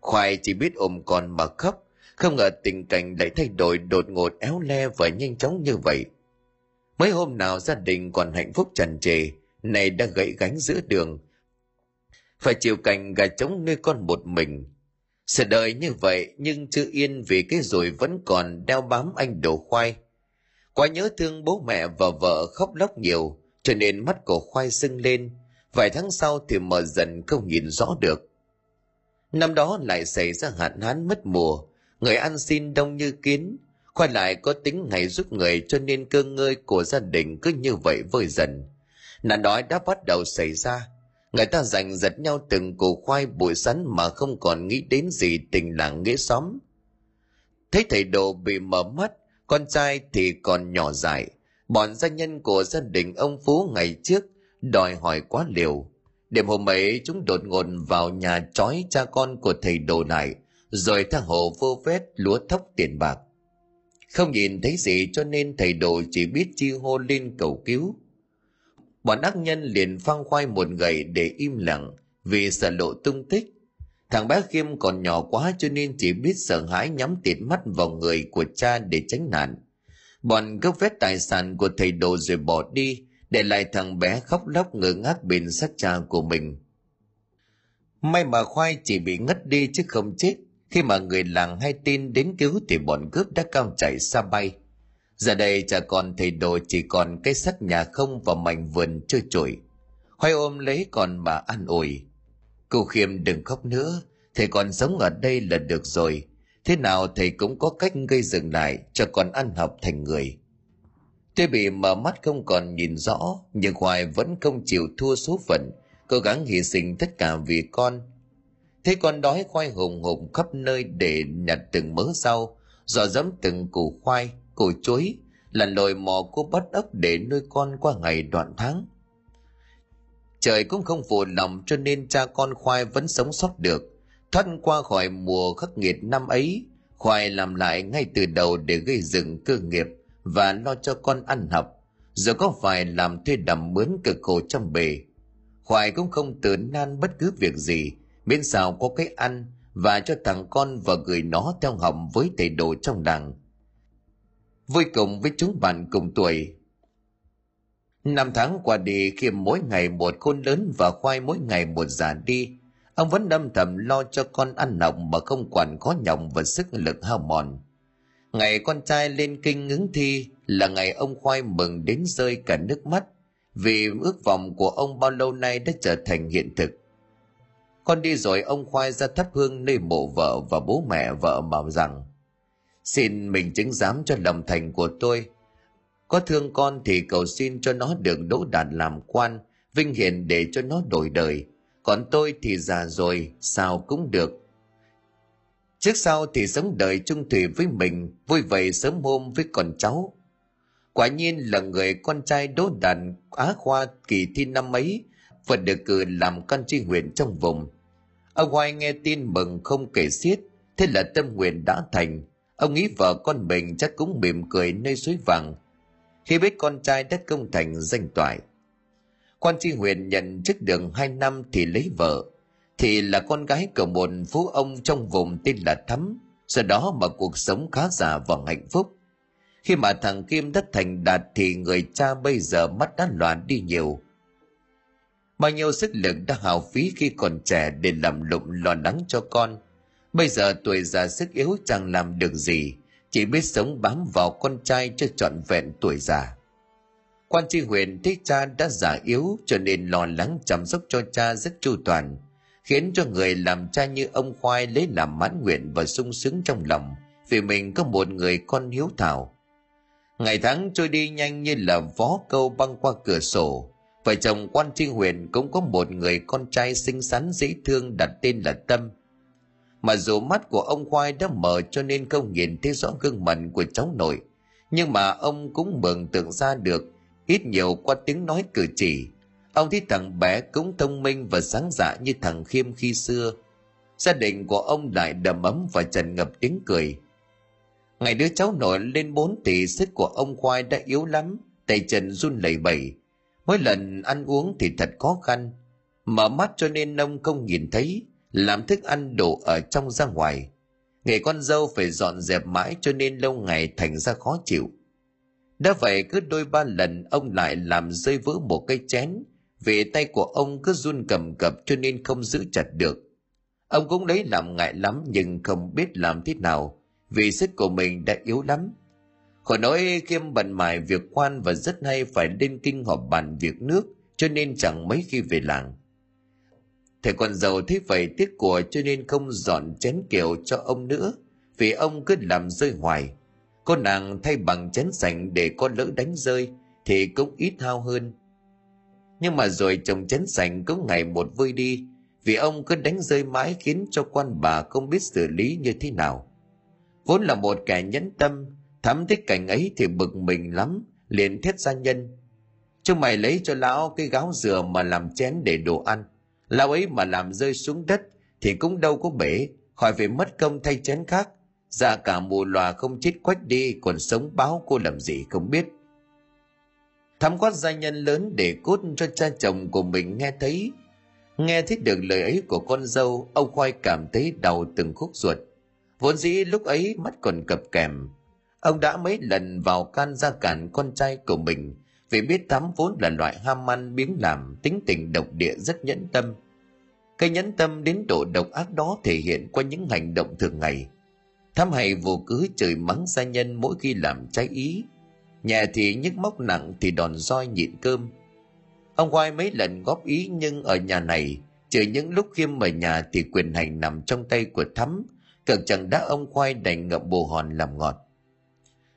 khoai chỉ biết ôm con mà khóc, không ngờ tình cảnh lại thay đổi đột ngột éo le và nhanh chóng như vậy mấy hôm nào gia đình còn hạnh phúc tràn trề, này đã gãy gánh giữa đường. Phải chịu cảnh gà trống nuôi con một mình. Sự đời như vậy, nhưng chưa yên vì cái rồi vẫn còn đeo bám anh đồ khoai. Quá nhớ thương bố mẹ và vợ khóc lóc nhiều, cho nên mắt của khoai sưng lên. Vài tháng sau thì mờ dần không nhìn rõ được. Năm đó lại xảy ra hạn hán mất mùa. Người ăn xin đông như kiến Khoa lại, có tính ngày giúp người, cho nên cơ ngơi của gia đình cứ như vậy vơi dần. Nạn đói đã bắt đầu xảy ra. Người ta giành giật nhau từng củ khoai bụi sắn mà không còn nghĩ đến gì tình làng nghĩa xóm. Thấy thầy đồ bị mở mắt, con trai thì còn nhỏ dại. Bọn gia nhân của gia đình ông phú ngày trước đòi hỏi quá liều. Đêm hôm ấy, chúng đột ngột vào nhà trói cha con của thầy đồ này rồi thang hồ vô vết lúa thóc tiền bạc không nhìn thấy gì cho nên thầy đồ chỉ biết chi hô lên cầu cứu. Bọn ác nhân liền phăng khoai một gậy để im lặng vì sợ lộ tung tích. Thằng bé khiêm còn nhỏ quá cho nên chỉ biết sợ hãi nhắm tịt mắt vào người của cha để tránh nạn. Bọn gốc vét tài sản của thầy đồ rồi bỏ đi, để lại thằng bé khóc lóc ngơ ngác bên xác cha của mình. May mà khoai chỉ bị ngất đi chứ không chết khi mà người làng hay tin đến cứu thì bọn cướp đã cao chạy xa bay. Giờ đây chả còn thầy đồ, chỉ còn cái sắt nhà không và mảnh vườn trơ trội. khoai ôm lấy còn bà an ủi. Cô khiêm đừng khóc nữa, thầy còn sống ở đây là được rồi. Thế nào thầy cũng có cách gây dừng lại cho con ăn học thành người. Tuy bị mở mắt không còn nhìn rõ, nhưng hoài vẫn không chịu thua số phận, cố gắng hy sinh tất cả vì con thấy con đói khoai hùng hùng khắp nơi để nhặt từng mớ rau. Dò dẫm từng củ khoai, củ chuối lần lội mò cô bắt ốc để nuôi con qua ngày đoạn tháng. Trời cũng không phù lòng cho nên cha con khoai vẫn sống sót được. Thoát qua khỏi mùa khắc nghiệt năm ấy, khoai làm lại ngay từ đầu để gây dựng cơ nghiệp và lo cho con ăn học. Giờ có phải làm thuê đầm mướn cực khổ trong bề? Khoai cũng không tự nan bất cứ việc gì miễn sao có cái ăn và cho thằng con và gửi nó theo học với thầy đồ trong đảng vui cùng với chúng bạn cùng tuổi. Năm tháng qua đi, khi mỗi ngày một khôn lớn và khoai mỗi ngày một già đi, ông vẫn âm thầm lo cho con ăn học mà không quản khó nhọc và sức lực hao mòn. Ngày con trai lên kinh ứng thi là ngày ông khoai mừng đến rơi cả nước mắt vì ước vọng của ông bao lâu nay đã trở thành hiện thực con đi rồi ông khoai ra thắp hương nơi mộ vợ và bố mẹ vợ bảo rằng, xin mình chứng giám cho lòng thành của tôi. Có thương con thì cầu xin cho nó được đỗ đạt làm quan, vinh hiển để cho nó đổi đời. Còn tôi thì già rồi, sao cũng được. Trước sau thì sống đời chung thủy với mình, vui vẻ sớm hôm với con cháu. Quả nhiên là người con trai đỗ đạt á khoa kỳ thi năm ấy và được cử làm con tri huyện trong vùng ông hoài nghe tin mừng không kể xiết, thế là tâm nguyện đã thành. Ông nghĩ vợ con mình chắc cũng mỉm cười nơi suối vàng. Khi biết con trai đất công thành danh toại, quan tri huyện nhận chức đường hai năm thì lấy vợ. Thì là con gái của một phú ông trong vùng tên là thắm. Sau đó mà cuộc sống khá giả và hạnh phúc. Khi mà thằng kim đất thành đạt thì người cha bây giờ mắt đã loạn đi nhiều bao nhiêu sức lực đã hào phí khi còn trẻ để làm lụng lo lắng cho con. Bây giờ tuổi già sức yếu chẳng làm được gì, chỉ biết sống bám vào con trai cho trọn vẹn tuổi già. Quan tri huyện thấy cha đã già yếu cho nên lo lắng chăm sóc cho cha rất chu toàn, khiến cho người làm cha như ông khoai lấy làm mãn nguyện và sung sướng trong lòng vì mình có một người con hiếu thảo. Ngày tháng trôi đi nhanh như là vó câu băng qua cửa sổ vợ chồng quan tri huyền cũng có một người con trai xinh xắn dễ thương đặt tên là tâm. Mà dù mắt của ông khoai đã mở cho nên không nhìn thấy rõ gương mặt của cháu nội, nhưng mà ông cũng mường tượng ra được ít nhiều qua tiếng nói cử chỉ. Ông thấy thằng bé cũng thông minh và sáng dạ như thằng khiêm khi xưa. Gia đình của ông lại đầm ấm và trần ngập tiếng cười. Ngày đứa cháu nội lên bốn tỷ sức của ông khoai đã yếu lắm, tay chân run lẩy bẩy mỗi lần ăn uống thì thật khó khăn. Mở mắt cho nên ông không nhìn thấy, làm thức ăn đổ ở trong ra ngoài. Nghề con dâu phải dọn dẹp mãi cho nên lâu ngày thành ra khó chịu. Đã vậy cứ đôi ba lần ông lại làm rơi vỡ một cây chén. Vì tay của ông cứ run cầm cập cho nên không giữ chặt được. Ông cũng lấy làm ngại lắm nhưng không biết làm thế nào, vì sức của mình đã yếu lắm khỏi nói kiêm bận mải việc quan và rất hay phải lên kinh họp bàn việc nước, cho nên chẳng mấy khi về làng. Thầy con giàu thấy vậy, tiếc của cho nên không dọn chén kiều cho ông nữa, vì ông cứ làm rơi hoài. Cô nàng thay bằng chén sành để con lỡ đánh rơi, thì cũng ít hao hơn. Nhưng mà rồi chồng chén sành cũng ngày một vơi đi, vì ông cứ đánh rơi mãi khiến cho quan bà không biết xử lý như thế nào. Vốn là một kẻ nhẫn tâm thắm thích cảnh ấy thì bực mình lắm, liền thét gia nhân. Chúng mày lấy cho lão cái gáo dừa mà làm chén để đồ ăn. Lão ấy mà làm rơi xuống đất thì cũng đâu có bể, khỏi phải mất công thay chén khác. Ra cả mù lòa không chết quách đi, còn sống báo cô làm gì không biết. Thắm quát gia nhân lớn để cốt cho cha chồng của mình nghe thấy. Nghe thấy được lời ấy của con dâu, ông khoai cảm thấy đau từng khúc ruột. Vốn dĩ lúc ấy mắt còn cập kèm ông đã mấy lần vào can ra cản con trai của mình, vì biết thắm vốn là loại ham ăn biếng làm tính tình độc địa rất nhẫn tâm. Cái nhẫn tâm đến độ độc ác đó thể hiện qua những hành động thường ngày. Thắm hay vô cứ chửi mắng gia nhân mỗi khi làm trái ý. Nhẹ thì nhức móc nặng thì đòn roi nhịn cơm. Ông khoai mấy lần góp ý nhưng ở nhà này trừ những lúc khiêm ở nhà thì quyền hành nằm trong tay của thắm cực chẳng đã ông khoai đành ngậm bồ hòn làm ngọt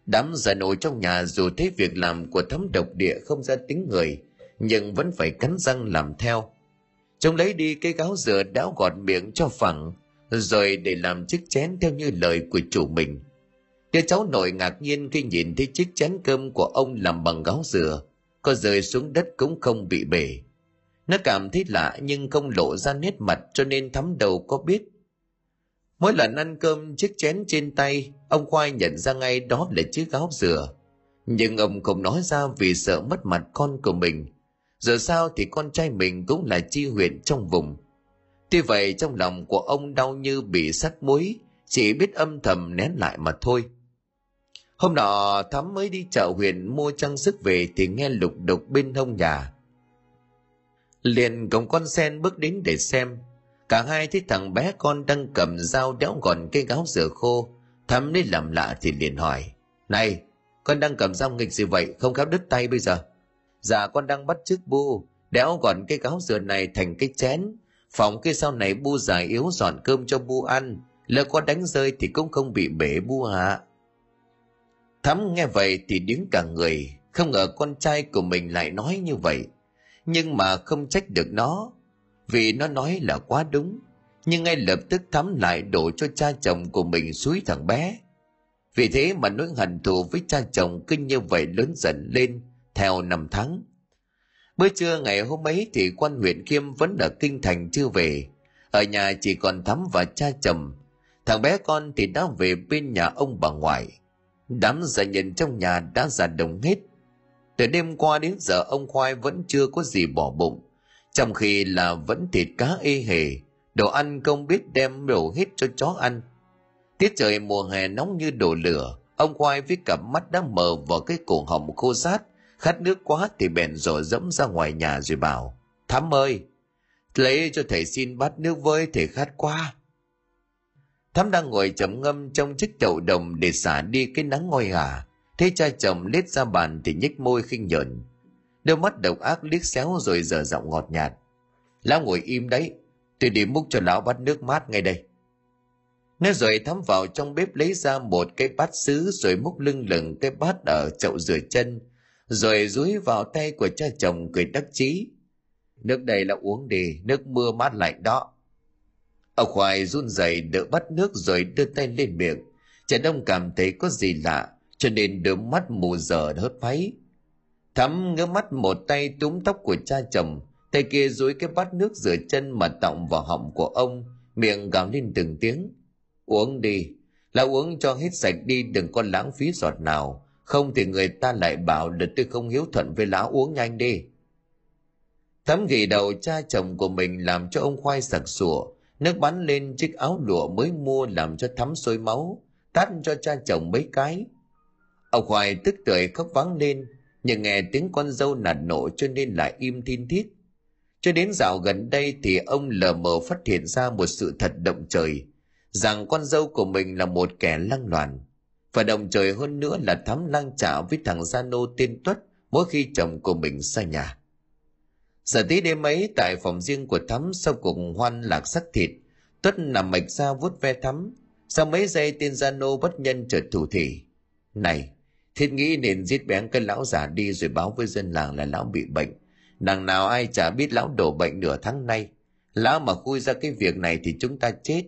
đám già nổi trong nhà dù thấy việc làm của thấm độc địa không ra tính người, nhưng vẫn phải cắn răng làm theo. Trông lấy đi cái gáo dừa đáo gọt miệng cho phẳng, rồi để làm chiếc chén theo như lời của chủ mình. Đứa cháu nội ngạc nhiên khi nhìn thấy chiếc chén cơm của ông làm bằng gáo dừa, có rơi xuống đất cũng không bị bể. Nó cảm thấy lạ nhưng không lộ ra nét mặt cho nên thắm đầu có biết. Mỗi lần ăn cơm chiếc chén trên tay, ông Khoai nhận ra ngay đó là chiếc gáo dừa. Nhưng ông không nói ra vì sợ mất mặt con của mình. Giờ sao thì con trai mình cũng là chi huyện trong vùng. Tuy vậy trong lòng của ông đau như bị sắt muối, chỉ biết âm thầm nén lại mà thôi. Hôm nọ Thắm mới đi chợ huyện mua trang sức về thì nghe lục đục bên hông nhà. Liền cùng con sen bước đến để xem, cả hai thấy thằng bé con đang cầm dao đéo gọn cây gáo dừa khô. Thắm lấy làm lạ thì liền hỏi, này, con đang cầm dao nghịch gì vậy? Không khéo đứt tay bây giờ. Dạ con đang bắt chước bu, đéo gọn cây gáo dừa này thành cái chén. Phòng cái sau này bu già yếu dọn cơm cho bu ăn. Lỡ có đánh rơi thì cũng không bị bể bu hạ thắm nghe vậy thì đứng cả người. Không ngờ con trai của mình lại nói như vậy. Nhưng mà không trách được nó vì nó nói là quá đúng, nhưng ngay lập tức thắm lại đổ cho cha chồng của mình suối thằng bé. Vì thế mà nỗi hận thù với cha chồng cứ như vậy lớn dần lên theo năm tháng. Bữa trưa ngày hôm ấy thì quan huyện khiêm vẫn ở kinh thành chưa về. Ở nhà chỉ còn thắm và cha chồng. Thằng bé con thì đã về bên nhà ông bà ngoại. Đám gia nhân trong nhà đã già đồng hết. Từ đêm qua đến giờ ông khoai vẫn chưa có gì bỏ bụng trong khi là vẫn thịt cá ê hề, đồ ăn không biết đem đổ hết cho chó ăn. Tiết trời mùa hè nóng như đổ lửa, ông khoai với cặp mắt đã mờ vào cái cổ họng khô sát khát nước quá thì bèn rổ dẫm ra ngoài nhà rồi bảo, thắm ơi, lấy cho thầy xin bát nước với, thầy khát quá. Thắm đang ngồi chấm ngâm trong chiếc chậu đồng để xả đi cái nắng ngôi hả thấy cha chồng lết ra bàn thì nhếch môi khinh nhợn đôi mắt độc ác liếc xéo rồi giờ giọng ngọt nhạt. Lão ngồi im đấy, tôi đi múc cho lão bát nước mát ngay đây. Nói rồi thắm vào trong bếp lấy ra một cái bát sứ rồi múc lưng lửng cái bát ở chậu rửa chân, rồi dúi vào tay của cha chồng cười đắc chí. Nước đây là uống đi, nước mưa mát lạnh đó. Ông khoai run rẩy đỡ bắt nước rồi đưa tay lên miệng. Cha đông cảm thấy có gì lạ, cho nên đôi mắt mù giờ hớt váy thắm ngước mắt một tay túm tóc của cha chồng, tay kia dối cái bát nước rửa chân mà tọng vào họng của ông, miệng gào lên từng tiếng. Uống đi là uống cho hết sạch đi, đừng có lãng phí giọt nào, không thì người ta lại bảo là tôi không hiếu thuận với lão uống nhanh đi. Thắm gỉ đầu cha chồng của mình làm cho ông khoai sặc sủa nước bắn lên chiếc áo lụa mới mua làm cho thắm sôi máu, tát cho cha chồng mấy cái. Ông khoai tức tưởi khóc vắng lên nhưng nghe tiếng con dâu nạt nộ cho nên lại im thiên thiết cho đến dạo gần đây thì ông lờ mờ phát hiện ra một sự thật động trời, rằng con dâu của mình là một kẻ lăng loàn. Và đồng trời hơn nữa là thắm lang trả với thằng gia nô tên tuất mỗi khi chồng của mình xa nhà. Giờ tí đêm ấy, tại phòng riêng của thắm sau cuộc hoan lạc sắc thịt, tuất nằm mạch ra vuốt ve thắm. Sau mấy giây, tên gia nô bất nhân chợt thủ thỉ. Này thiết nghĩ nên giết bén cái lão già đi rồi báo với dân làng là lão bị bệnh. Đằng nào ai chả biết lão đổ bệnh nửa tháng nay. Lão mà khui ra cái việc này thì chúng ta chết.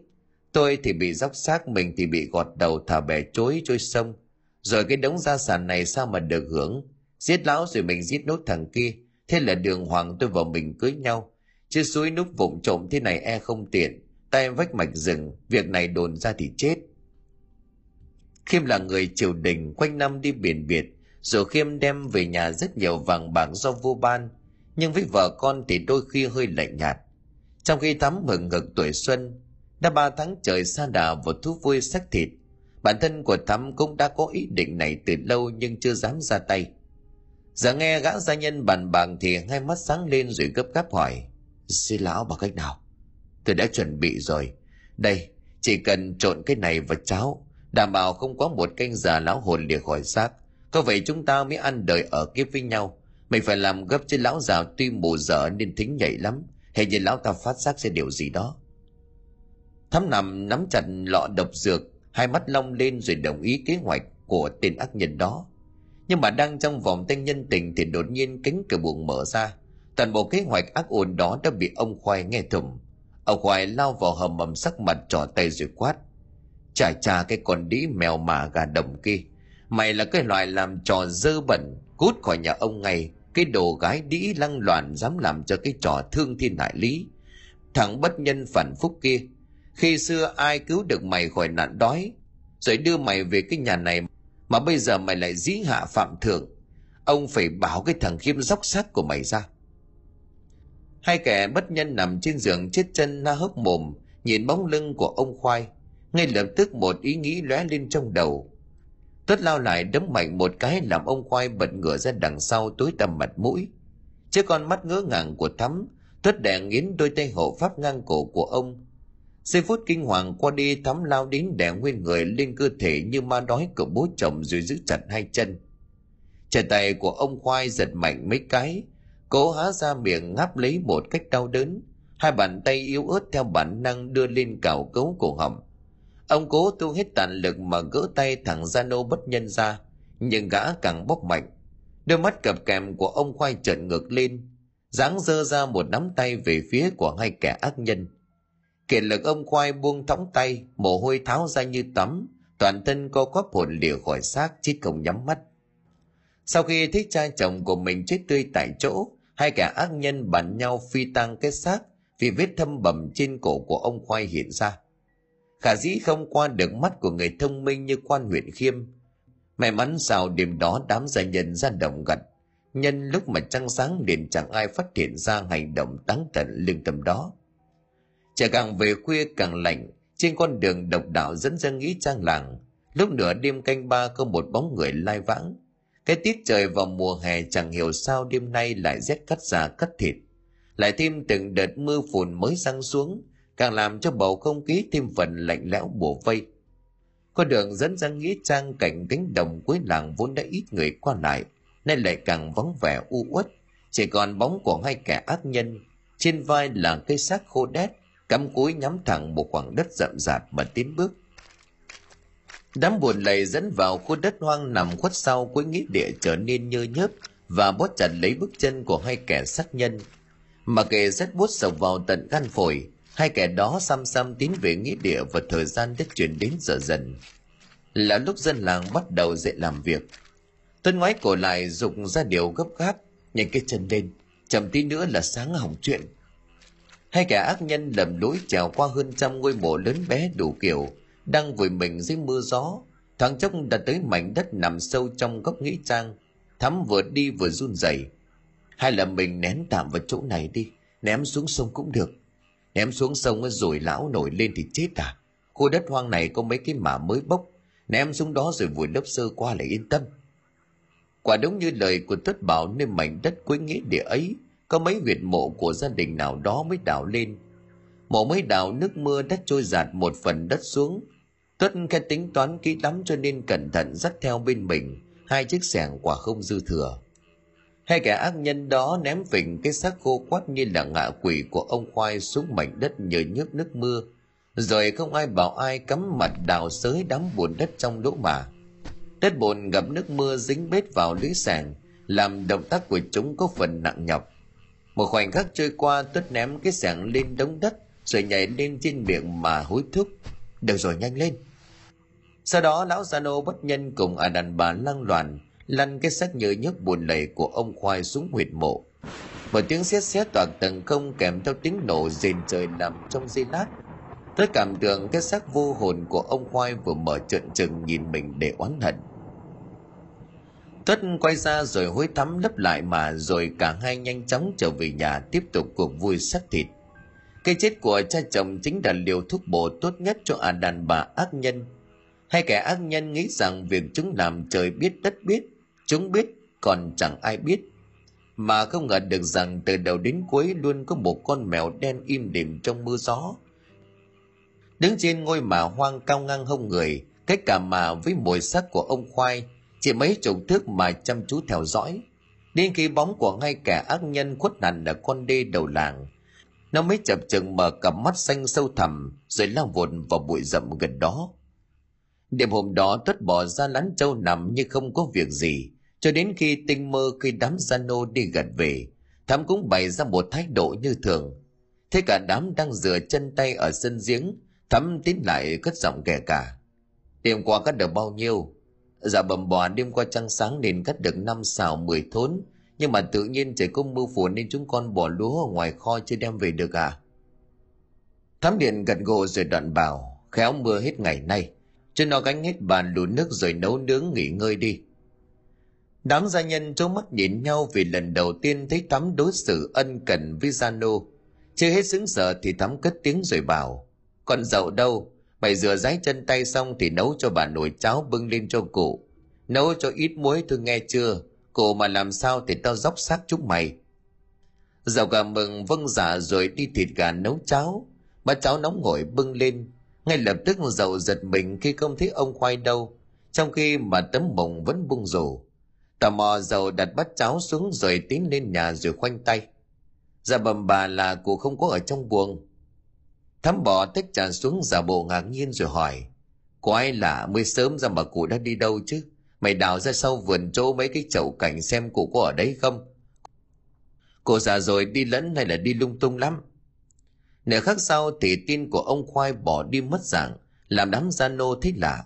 Tôi thì bị dóc xác, mình thì bị gọt đầu, thả bè chối trôi sông. Rồi cái đống gia sản này sao mà được hưởng? Giết lão rồi mình giết nốt thằng kia. Thế là đường hoàng tôi và mình cưới nhau. Chứ suối núp vụng trộm thế này e không tiện. Tay vách mạch rừng, việc này đồn ra thì chết khiêm là người triều đình quanh năm đi biển biệt rồi khiêm đem về nhà rất nhiều vàng bạc do vua ban, nhưng với vợ con thì đôi khi hơi lạnh nhạt. Trong khi thắm hừng ngực tuổi xuân, đã ba tháng trời xa đà và thú vui sắc thịt, bản thân của thắm cũng đã có ý định này từ lâu nhưng chưa dám ra tay. Giờ nghe gã gia nhân bàn bạc thì hai mắt sáng lên rồi gấp gáp hỏi xin lão bằng cách nào? Tôi đã chuẩn bị rồi. Đây, chỉ cần trộn cái này vào cháo đảm bảo không có một canh giờ lão hồn lìa khỏi xác. Có vậy chúng ta mới ăn đời ở kiếp với nhau. Mình phải làm gấp chứ lão già tuy mù dở nên thính nhảy lắm. Hay như lão ta phát giác ra điều gì đó. Thắm nằm nắm chặt lọ độc dược, hai mắt long lên rồi đồng ý kế hoạch của tên ác nhân đó. Nhưng mà đang trong vòng tay nhân tình thì đột nhiên cánh cửa buồng mở ra. Toàn bộ kế hoạch ác ôn đó đã bị ông khoai nghe thủng ông khoai lao vào hầm mầm sắc mặt trỏ tay rồi quát chả chả cái con đĩ mèo mà gà đồng kia. Mày là cái loại làm trò dơ bẩn, cút khỏi nhà ông ngay. Cái đồ gái đĩ lăng loàn dám làm cho cái trò thương thiên hại lý. Thằng bất nhân phản phúc kia, khi xưa ai cứu được mày khỏi nạn đói, rồi đưa mày về cái nhà này mà bây giờ mày lại dĩ hạ phạm thượng. Ông phải bảo cái thằng khiêm dốc xác của mày ra. Hai kẻ bất nhân nằm trên giường chết chân na hốc mồm, nhìn bóng lưng của ông khoai ngay lập tức một ý nghĩ lóe lên trong đầu. Tuất lao lại đấm mạnh một cái làm ông khoai bật ngửa ra đằng sau tối tăm mặt mũi. Trước con mắt ngỡ ngàng của thắm, tuất đè nghiến đôi tay hộ pháp ngang cổ của ông. Giây phút kinh hoàng qua đi, thắm lao đến đè nguyên người lên cơ thể như ma đói của bố chồng rồi giữ chặt hai chân. Chân tay của ông khoai giật mạnh mấy cái, cố há ra miệng ngáp lấy một cách đau đớn. Hai bàn tay yếu ớt theo bản năng đưa lên cào cấu cổ họng ông cố tu hết tàn lực mà gỡ tay thằng gia nô bất nhân ra, nhưng gã càng bốc mạnh. Đôi mắt cập kèm của ông khoai trợn ngược lên dáng dơ ra một nắm tay về phía của hai kẻ ác nhân. Kiệt lực ông khoai buông thõng tay, mồ hôi tháo ra như tắm, toàn thân co quắp hồn lìa khỏi xác chít không nhắm mắt. Sau khi thấy cha chồng của mình chết tươi tại chỗ, hai kẻ ác nhân bàn nhau phi tăng cái xác vì vết thâm bầm trên cổ của ông khoai hiện ra khả dĩ không qua được mắt của người thông minh như quan huyện khiêm. May mắn sao đêm đó đám gia nhân ra đồng gặt. Nhân lúc mà trăng sáng liền chẳng ai phát hiện ra hành động đáng tận lương tâm đó. Trời càng về khuya càng lạnh, trên con đường độc đạo dẫn ra nghĩ trang làng. Lúc nửa đêm canh ba có một bóng người lai vãng. Cái tiết trời vào mùa hè chẳng hiểu sao đêm nay lại rét cắt da cắt thịt. Lại thêm từng đợt mưa phùn mới răng xuống càng làm cho bầu không khí thêm phần lạnh lẽo bổ vây. Con đường dẫn ra nghĩa trang cạnh cánh đồng cuối làng vốn đã ít người qua lại, nay lại càng vắng vẻ u uất. Chỉ còn bóng của hai kẻ ác nhân, trên vai là cây xác khô đét, cắm cúi nhắm thẳng một khoảng đất rậm rạp mà tiến bước. Đám buồn lầy dẫn vào khu đất hoang nằm khuất sau cuối nghĩa địa trở nên nhơ nhớp và bót chặt lấy bước chân của hai kẻ sát nhân. Mà kệ rất bút sộc vào tận gan phổi hai kẻ đó xăm xăm tiến về nghĩa địa và thời gian đã chuyển đến giờ dần. Là lúc dân làng bắt đầu dậy làm việc. Tuân ngoái cổ lại dục ra điều gấp gáp nhanh cái chân lên, chậm tí nữa là sáng hỏng chuyện. Hai kẻ ác nhân lầm lũi trèo qua hơn trăm ngôi mộ lớn bé đủ kiểu, đang vùi mình dưới mưa gió. Thoáng chốc đã tới mảnh đất nằm sâu trong góc nghĩa trang, thắm vừa đi vừa run rẩy. Hay là mình nén tạm vào chỗ này đi, ném xuống sông cũng được ném xuống sông rồi lão nổi lên thì chết à? Khu đất hoang này có mấy cái mả mới bốc. Ném xuống đó rồi vùi lớp sơ qua lại yên tâm. Quả đúng như lời của tất bảo nên mảnh đất cuối nghĩa địa ấy, có mấy huyệt mộ của gia đình nào đó mới đào lên. Mộ mới đào, nước mưa đất trôi giạt một phần đất xuống. Tuất khen tính toán kỹ lắm cho nên cẩn thận dắt theo bên mình hai chiếc xẻng quả không dư thừa hai kẻ ác nhân đó ném phình cái xác khô quắt như là ngạ quỷ của ông khoai xuống mảnh đất nhờ nhớp nước mưa. Rồi không ai bảo ai cắm mặt đào sới đám bùn đất trong lỗ mà. Đất bùn gặp nước mưa dính bết vào lưới sàng, làm động tác của chúng có phần nặng nhọc. Một khoảnh khắc trôi qua, Tuất ném cái sàng lên đống đất, rồi nhảy lên trên miệng mà hối thúc. Được rồi, nhanh lên. Sau đó, lão Zano bất nhân cùng à đàn bà lăng loàn lăn cái xác nhựa nhớp buồn lầy của ông khoai xuống huyệt mộ một tiếng xét xét toàn tầng không kèm theo tiếng nổ rền trời nằm trong giây lát tôi cảm tưởng cái xác vô hồn của ông khoai vừa mở trợn trừng nhìn mình để oán hận Tất quay ra rồi hối thắm lấp lại mà rồi cả hai nhanh chóng trở về nhà tiếp tục cuộc vui sắc thịt. Cái chết của cha chồng chính là liều thuốc bổ tốt nhất cho à đàn bà ác nhân. Hai kẻ ác nhân nghĩ rằng việc chúng làm trời biết đất biết, chúng biết còn chẳng ai biết. Mà không ngờ được rằng từ đầu đến cuối luôn có một con mèo đen im đềm trong mưa gió. Đứng trên ngôi mả hoang cao ngang hông người, cách cả mà với mùi sắc của ông khoai chỉ mấy chục thước mà chăm chú theo dõi đến khi bóng của ngay kẻ ác nhân khuất hẳn ở con đê đầu làng nó mới chập chừng mở cặp mắt xanh sâu thẳm rồi lao vồn vào bụi rậm gần đó đêm hôm đó Tuất bỏ ra lán trâu nằm như không có việc gì cho đến khi tinh mơ khi đám gia nô đi gần về thắm cũng bày ra một thái độ như thường. Thế cả đám đang rửa chân tay ở sân giếng, thắm tiến lại cất giọng kẻ cả. Đêm qua cắt được bao nhiêu? Dạ bầm bò đêm qua trăng sáng nên cắt được năm xào mười thốn. Nhưng mà tự nhiên trời cũng mưa phùn nên chúng con bỏ lúa ở ngoài kho chưa đem về được à? Thám điện gật gù rồi đoạn bảo, Khéo mưa hết ngày nay. Cho nó gánh hết bàn lùn nước rồi nấu nướng nghỉ ngơi đi. Đám gia nhân trố mắt nhìn nhau vì lần đầu tiên thấy Thắm đối xử ân cần với Giano. Chưa hết xứng sở thì Thắm cất tiếng rồi bảo, Con dậu đâu Mày rửa ráy chân tay xong thì nấu cho bà nồi cháo bưng lên cho cụ. Nấu cho ít muối tôi nghe chưa? Cụ mà làm sao thì tao dốc xác chúng mày. dậu gà mừng vâng giả rồi đi thịt gà nấu cháo. Bát cháo nóng ngồi bưng lên. Ngay lập tức dậu giật mình khi không thấy ông khoai đâu. Trong khi mà tấm mộng vẫn bung rổ. Tò mò dầu đặt bát cháo xuống rồi tiến lên nhà rồi khoanh tay. Dạ bầm bà là cụ không có ở trong buồng Thắm bỏ tách trà xuống giả bộ ngạc nhiên rồi hỏi. Có ai lạ mới sớm ra mà cụ đã đi đâu chứ? Mày đào ra sau vườn chỗ mấy cái chậu cảnh xem cụ có ở đấy không? cụ già rồi đi lẫn hay là đi lung tung lắm? Nửa khắc sau thì tin của ông Khoai bỏ đi mất dạng, làm đám gia nô thấy lạ.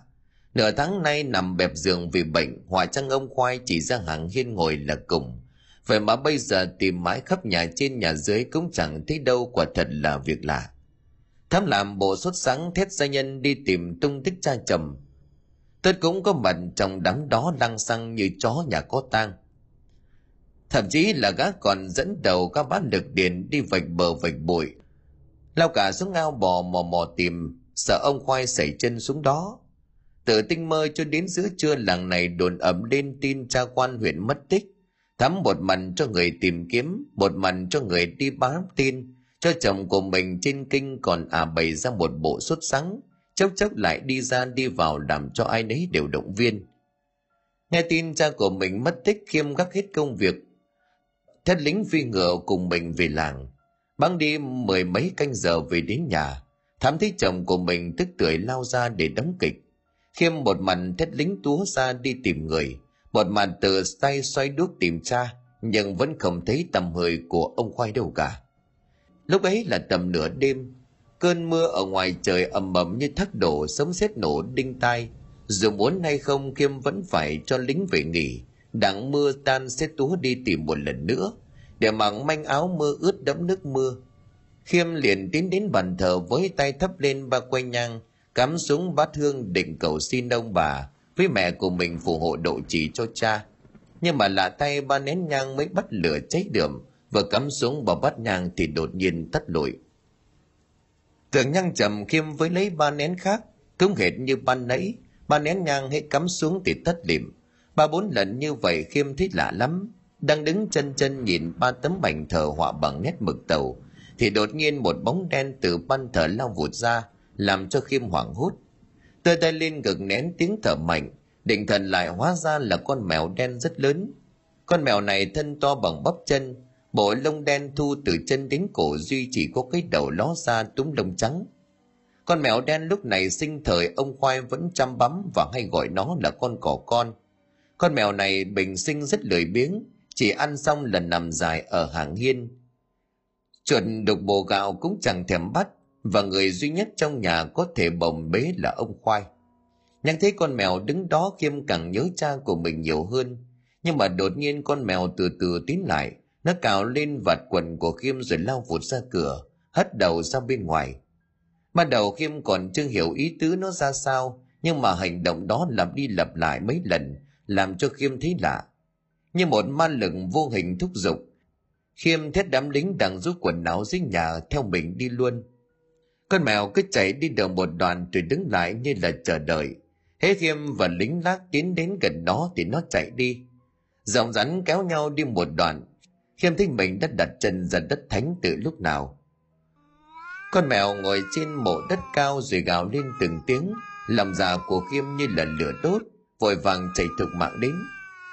Nửa tháng nay nằm bẹp giường vì bệnh, hòa trăng ông Khoai chỉ ra hàng hiên ngồi là cùng. Vậy mà bây giờ tìm mãi khắp nhà trên nhà dưới cũng chẳng thấy đâu quả thật là việc lạ. Thám làm bộ sốt sáng thét gia nhân đi tìm tung tích cha chồng. Tất cũng có mặt trong đám đó lăng xăng như chó nhà có tang. thậm chí là gã còn dẫn đầu các bát lực điền đi vạch bờ vạch bụi lao cả xuống ao bò mò mò tìm sợ ông khoai xảy chân xuống đó từ tinh mơ cho đến giữa trưa, làng này đồn ẩm lên tin cha quan huyện mất tích. Thắm một mặt cho người tìm kiếm, một mặt cho người đi báo tin. Cho chồng của mình trên kinh còn à bày ra một bộ xuất sắng. Chốc chốc lại đi ra đi vào làm cho ai nấy đều động viên. Nghe tin cha của mình mất tích khiêm gác hết công việc. Thất lính phi ngựa cùng mình về làng. Băng đi mười mấy canh giờ về đến nhà. Thám thấy chồng của mình tức tưởi lao ra để đóng kịch khiêm một mặt thét lính túa ra đi tìm người, một mặt từ tay xoay đuốc tìm cha, nhưng vẫn không thấy tầm hơi của ông khoai đâu cả. Lúc ấy là tầm nửa đêm, cơn mưa ở ngoài trời ầm ầm như thác đổ sấm sét nổ đinh tai. Dù muốn hay không, khiêm vẫn phải cho lính về nghỉ. Đặng mưa tan sẽ túa đi tìm một lần nữa, để mặc manh áo mưa ướt đẫm nước mưa. Khiêm liền tiến đến bàn thờ với tay thấp lên ba quay nhang cắm xuống bát hương định cầu xin ông bà với mẹ của mình phù hộ độ trì cho cha. Nhưng mà lạ tay ba nén nhang mới bắt lửa cháy đượm vừa cắm xuống vào bát nhang thì đột nhiên tắt lụi. Tưởng nhang trầm khiêm với lấy ba nén khác cũng hệt như ban nãy. Ba nén nhang hết cắm xuống thì tắt lịm. Ba bốn lần như vậy khiêm thấy lạ lắm. Đang đứng chân chân nhìn ba tấm bành thờ họa bằng nét mực tàu, thì đột nhiên một bóng đen từ ban thờ lao vụt ra làm cho khiêm hoảng hốt. Tơi tay lên ngực nén tiếng thở mạnh, định thần lại hóa ra là con mèo đen rất lớn. Con mèo này thân to bằng bắp chân, bộ lông đen thu từ chân đến cổ duy chỉ có cái đầu ló ra túm lông trắng. Con mèo đen lúc này sinh thời ông khoai vẫn chăm bắm và hay gọi nó là con cỏ con. Con mèo này bình sinh rất lười biếng, chỉ ăn xong lần nằm dài ở hàng hiên. Chuột đục bồ gạo cũng chẳng thèm bắt và người duy nhất trong nhà có thể bồng bế là ông khoai. Nhắc thấy con mèo đứng đó khiêm càng nhớ cha của mình nhiều hơn. Nhưng mà đột nhiên con mèo từ từ tiến lại. Nó cào lên vạt quần của khiêm rồi lao vụt ra cửa, hất đầu ra bên ngoài. Ban đầu khiêm còn chưa hiểu ý tứ nó ra sao, nhưng mà hành động đó lặp đi lặp lại mấy lần, làm cho khiêm thấy lạ. Như một ma lực vô hình thúc giục, khiêm thét đám lính đang rút quần áo dưới nhà theo mình đi luôn con mèo cứ chạy đi được một đoạn rồi đứng lại như là chờ đợi. Hễ khiêm và lính lác tiến đến gần nó thì nó chạy đi. Dòng rắn kéo nhau đi một đoạn. Khiêm thấy mình đã đặt chân ra đất thánh từ lúc nào. Con mèo ngồi trên mộ đất cao rồi gào lên từng tiếng. Lòng già của khiêm như là lửa đốt, vội vàng chạy thực mạng đến.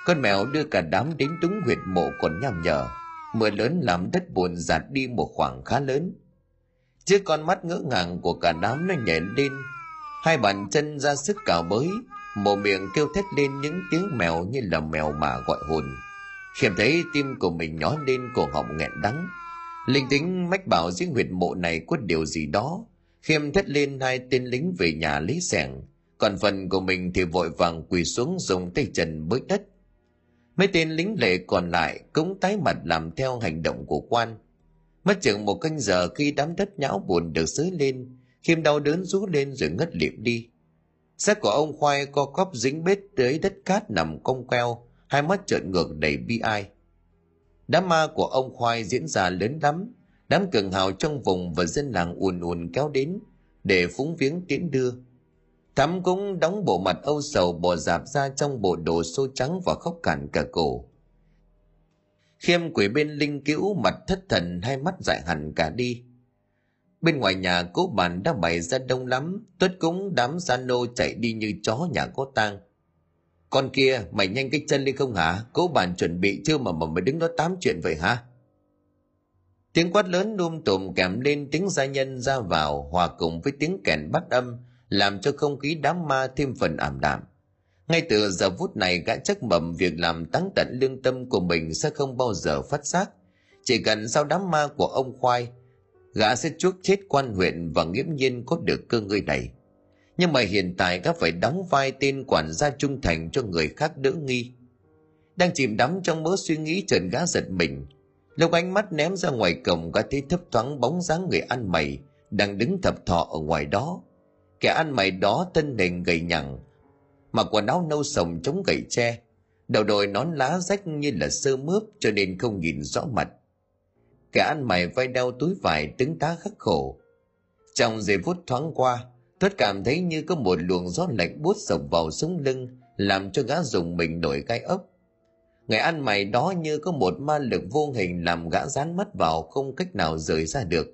Con mèo đưa cả đám đến đúng huyệt mộ còn nham nhở. Mưa lớn làm đất bùn giạt đi một khoảng khá lớn trước con mắt ngỡ ngàng của cả đám nó nhảy lên. Hai bàn chân ra sức cào bới một miệng kêu thét lên những tiếng mèo như là mèo mà gọi hồn. Khiêm thấy tim của mình nhói lên cổ họng nghẹn đắng. Linh tính mách bảo riêng huyệt mộ này có điều gì đó. Khiêm thét lên hai tên lính về nhà lấy sẻng. Còn phần của mình thì vội vàng quỳ xuống dùng tay trần bới đất. Mấy tên lính lệ còn lại cũng tái mặt làm theo hành động của quan mất chừng một canh giờ khi đám đất nhão buồn được xới lên khiêm đau đớn rú lên rồi ngất liệm đi. Xác của ông khoai co cóp dính bết tới đất cát nằm cong queo, hai mắt trợn ngược đầy bi ai. Đám ma của ông khoai diễn ra lớn lắm, đám cường hào trong vùng và dân làng ùn ùn kéo đến để phúng viếng tiễn đưa. Thắm cũng đóng bộ mặt âu sầu bò dạp ra trong bộ đồ xô trắng và khóc cạn cả cổ khiêm quỷ bên linh cữu mặt thất thần, hai mắt dại hẳn cả đi. Bên ngoài nhà, cố bàn đã bày ra đông lắm, tuất cũng đám gia nô chạy đi như chó nhà có tang. Con kia, mày nhanh cái chân lên không hả? Cố bàn chuẩn bị chưa mà mà mày đứng đó tám chuyện vậy hả? Tiếng quát lớn đum tùm kèm lên tiếng gia nhân ra vào, hòa cùng với tiếng kèn bắt âm, làm cho không khí đám ma thêm phần ảm đạm ngay từ giờ phút này, gã chắc mầm việc làm táng tận lương tâm của mình sẽ không bao giờ phát giác. Chỉ cần sau đám ma của ông khoai, gã sẽ chuốc chết quan huyện và nghiễm nhiên có được cơ ngơi này. Nhưng mà hiện tại gã phải đóng vai tên quản gia trung thành cho người khác đỡ nghi. Đang chìm đắm trong mớ suy nghĩ trần gã giật mình. Lúc ánh mắt ném ra ngoài cổng, gã thấy thấp thoáng bóng dáng người ăn mày đang đứng thập thọ ở ngoài đó. Kẻ ăn mày đó thân hình gầy nhẳng mặc quần áo nâu sồng chống gậy tre. Đầu đội nón lá rách như là sơ mướp cho nên không nhìn rõ mặt. Kẻ ăn mày vai đeo túi vải đứng tá khắc khổ. Trong giây phút thoáng qua, tuất cảm thấy như có một luồng gió lạnh buốt sộc vào sống lưng, làm cho gã dùng mình nổi gai ốc. Người ăn mày đó như có một ma lực vô hình làm gã dán mắt vào không cách nào rời ra được.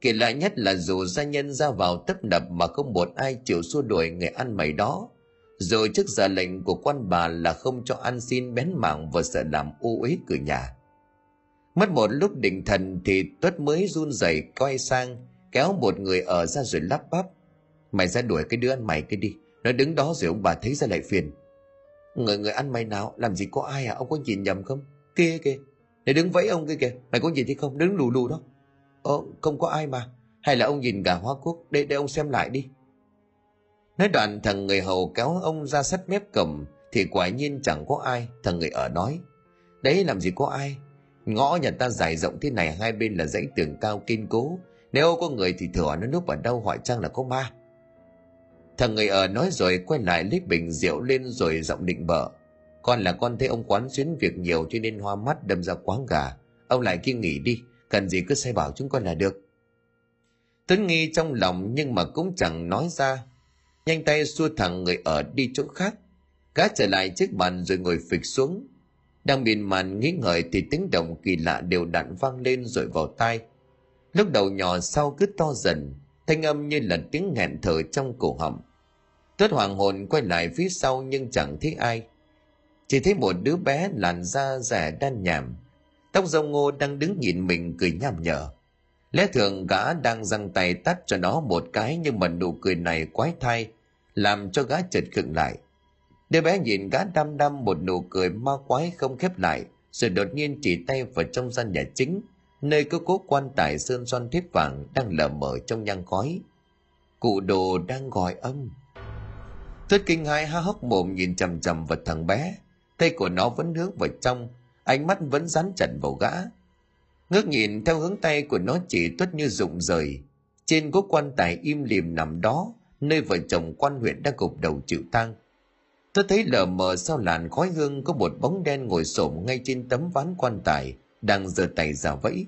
Kỳ lạ nhất là dù gia nhân ra vào tấp nập mà không một ai chịu xua đuổi người ăn mày đó rồi trước giờ lệnh của quan bà là không cho ăn xin bén mảng và sợ làm u uế cửa nhà. Mất một lúc định thần thì tuất mới run rẩy quay sang, kéo một người ở ra rồi lắp bắp. Mày ra đuổi cái đứa ăn mày cái đi, nó đứng đó rồi ông bà thấy ra lại phiền. Người người ăn mày nào, làm gì có ai à ông có nhìn nhầm không? Kia kìa để đứng vẫy ông kia kìa, mày có nhìn thấy không? Đứng lù lù đó. Ờ không có ai mà. Hay là ông nhìn gà hoa quốc để để ông xem lại đi nói đoạn thằng người hầu kéo ông ra sát mép cầm, thì quả nhiên chẳng có ai, thằng người ở nói. Đấy làm gì có ai? Ngõ nhà ta dài rộng thế này, hai bên là dãy tường cao kiên cố. Nếu có người thì thừa nó núp ở đâu hỏi chăng là có ma. Thằng người ở nói rồi quay lại lít bình rượu lên rồi giọng định bợ. Con là con thấy ông quán xuyến việc nhiều cho nên hoa mắt đâm ra quán gà. Ông lại kia nghỉ đi, cần gì cứ sai bảo chúng con là được. Tuấn nghi trong lòng nhưng mà cũng chẳng nói ra nhanh tay xua thẳng người ở đi chỗ khác, gã trở lại chiếc bàn rồi ngồi phịch xuống. Đang miên man nghĩ ngợi thì tiếng động kỳ lạ đều đặn vang lên rồi vào tai. Lúc đầu nhỏ sau cứ to dần, thanh âm như là tiếng nghẹn thở trong cổ họng. Tuất hoàng hồn quay lại phía sau nhưng chẳng thấy ai. Chỉ thấy một đứa bé làn da rẻ đan nhảm, tóc râu ngô đang đứng nhìn mình cười nham nhở lẽ thường gã đang giăng tay tắt cho nó một cái nhưng mà nụ cười này quái thai, làm cho gã chợt khựng lại. Đứa bé nhìn gã đăm đăm một nụ cười ma quái không khép lại, rồi đột nhiên chỉ tay vào trong gian nhà chính, nơi có cố quan tài sơn son thép vàng đang lờ mờ trong nhang khói. Cụ đồ đang gọi âm. Thất kinh hai há hốc mồm nhìn chằm chằm vào thằng bé, tay của nó vẫn hướng vào trong, ánh mắt vẫn dán chặt vào gã ngước nhìn theo hướng tay của nó chỉ tuất như rụng rời. Trên cố quan tài im lìm nằm đó, nơi vợ chồng quan huyện đang gục đầu chịu tang. Tôi thấy lờ mờ sau làn khói hương có một bóng đen ngồi xổm ngay trên tấm ván quan tài, đang giơ tay giả vẫy.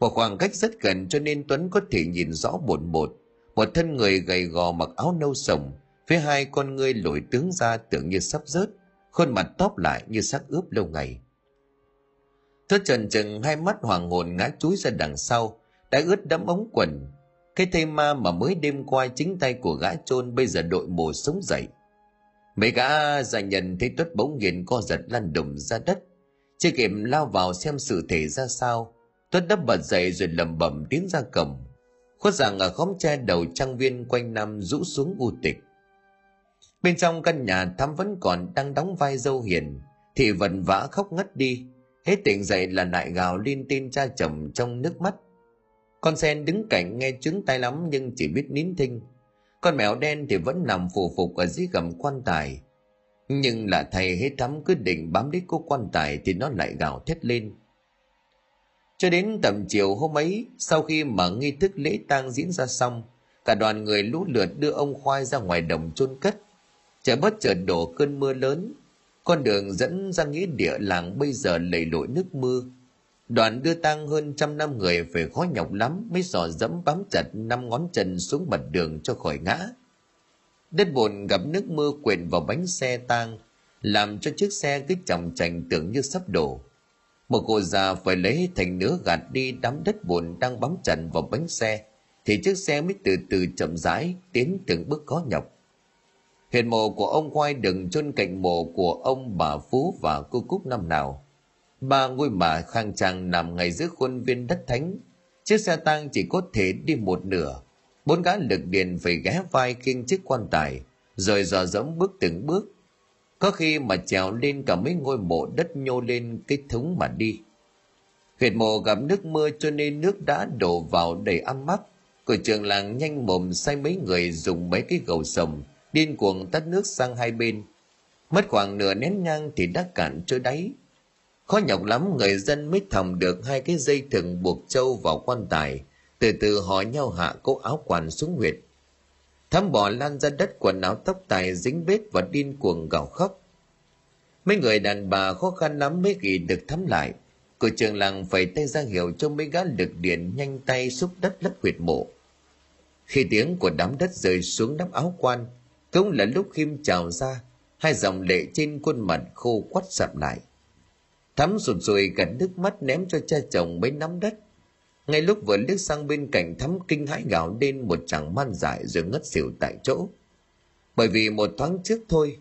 Một khoảng cách rất gần cho nên tuấn có thể nhìn rõ bột bột. Một thân người gầy gò mặc áo nâu sồng phía hai con ngươi lồi tướng ra tưởng như sắp rớt, khuôn mặt tóp lại như xác ướp lâu ngày tôi trần trừng, hai mắt hoàng hồn ngã chúi ra đằng sau đã ướt đẫm ống quần. Cái thây ma mà mới đêm qua chính tay của gã chôn bây giờ đội mồ sống dậy. Mấy gã già nhận thấy tuất bỗng nhiên co giật lăn đùng ra đất. Chưa kịp lao vào xem sự thể ra sao, tuất đắp bật dậy rồi lầm bầm tiến ra cầm. Khuất rằng ở khóm tre đầu trang viên quanh năm rũ xuống u tịch. Bên trong căn nhà thắm vẫn còn đang đóng vai dâu hiền, thì vần vã khóc ngất đi hết tỉnh dậy là lại gào lên tin cha chồng trong nước mắt. Con sen đứng cạnh nghe chứng tay lắm nhưng chỉ biết nín thinh. Con mèo đen thì vẫn nằm phù phục ở dưới gầm quan tài. Nhưng là thầy hết thắm cứ định bám đít cô quan tài thì nó lại gào thét lên. Cho đến tầm chiều hôm ấy, sau khi mà nghi thức lễ tang diễn ra xong, cả đoàn người lũ lượt đưa ông khoai ra ngoài đồng chôn cất. Trời bất chợt đổ cơn mưa lớn con đường dẫn ra nghĩa địa làng bây giờ lầy lội nước mưa. Đoàn đưa tang hơn trăm năm người phải khó nhọc lắm mới dò dẫm bám chặt năm ngón chân xuống mặt đường cho khỏi ngã. Đất bùn gặp nước mưa quyện vào bánh xe tang, làm cho chiếc xe cứ chồng chành tưởng như sắp đổ. Một cô già phải lấy thành nứa gạt đi đám đất bùn đang bám chặt vào bánh xe, thì chiếc xe mới từ từ chậm rãi tiến từng bước khó nhọc. Hiện mộ của ông Khoai đừng chôn cạnh mộ của ông bà Phú và cô Cúc năm nào. Ba ngôi mả khang trang nằm ngay giữa khuôn viên đất thánh. Chiếc xe tang chỉ có thể đi một nửa. Bốn gã lực điền phải ghé vai kinh chiếc quan tài, rồi dò dẫm bước từng bước. Có khi mà trèo lên cả mấy ngôi mộ đất nhô lên cái thúng mà đi. Huyệt mộ gặp nước mưa cho nên nước đã đổ vào đầy âm mắc. Của trường làng nhanh mồm say mấy người dùng mấy cái gầu sồng điên cuồng tắt nước sang hai bên. Mất khoảng nửa nén nhang thì đã cạn trôi đáy. Khó nhọc lắm, người dân mới thòng được hai cái dây thừng buộc trâu vào quan tài, từ từ họ nhau hạ cố áo quần xuống huyệt. Thắm bỏ lan ra đất, quần áo tóc tài dính bết và điên cuồng gào khóc. Mấy người đàn bà khó khăn lắm mới ghi được thắm lại. Cửa trường làng phải tay ra hiệu cho mấy gã lực điện nhanh tay xúc đất lấp huyệt mộ. Khi tiếng của đám đất rơi xuống đắp áo quan cũng là lúc khiêm trào ra, hai dòng lệ trên khuôn mặt khô quắt sập lại. Thắm sụt sùi gần nước mắt ném cho cha chồng mấy nắm đất. Ngay lúc vừa liếc sang bên cạnh thắm kinh hãi gào lên một chàng man dại rồi ngất xỉu tại chỗ. Bởi vì một thoáng trước thôi,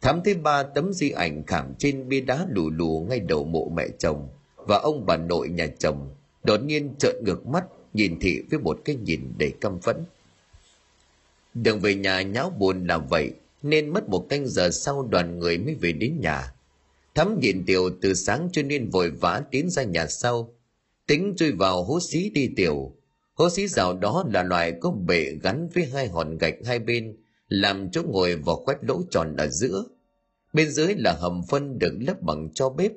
thắm thấy ba tấm di ảnh khảm trên bia đá lù lù ngay đầu mộ mẹ chồng và ông bà nội nhà chồng đột nhiên trợn ngược mắt, nhìn thị với một cái nhìn đầy căm phẫn đường về nhà nháo buồn là vậy, nên mất một canh giờ sau đoàn người mới về đến nhà. Thắm nhìn tiểu từ sáng cho nên vội vã tiến ra nhà sau. Tính chui vào hố xí đi tiểu. Hố xí rào đó là loại có bệ gắn với hai hòn gạch hai bên, làm chỗ ngồi vào khoét lỗ tròn ở giữa. Bên dưới là hầm phân được lấp bằng cho bếp.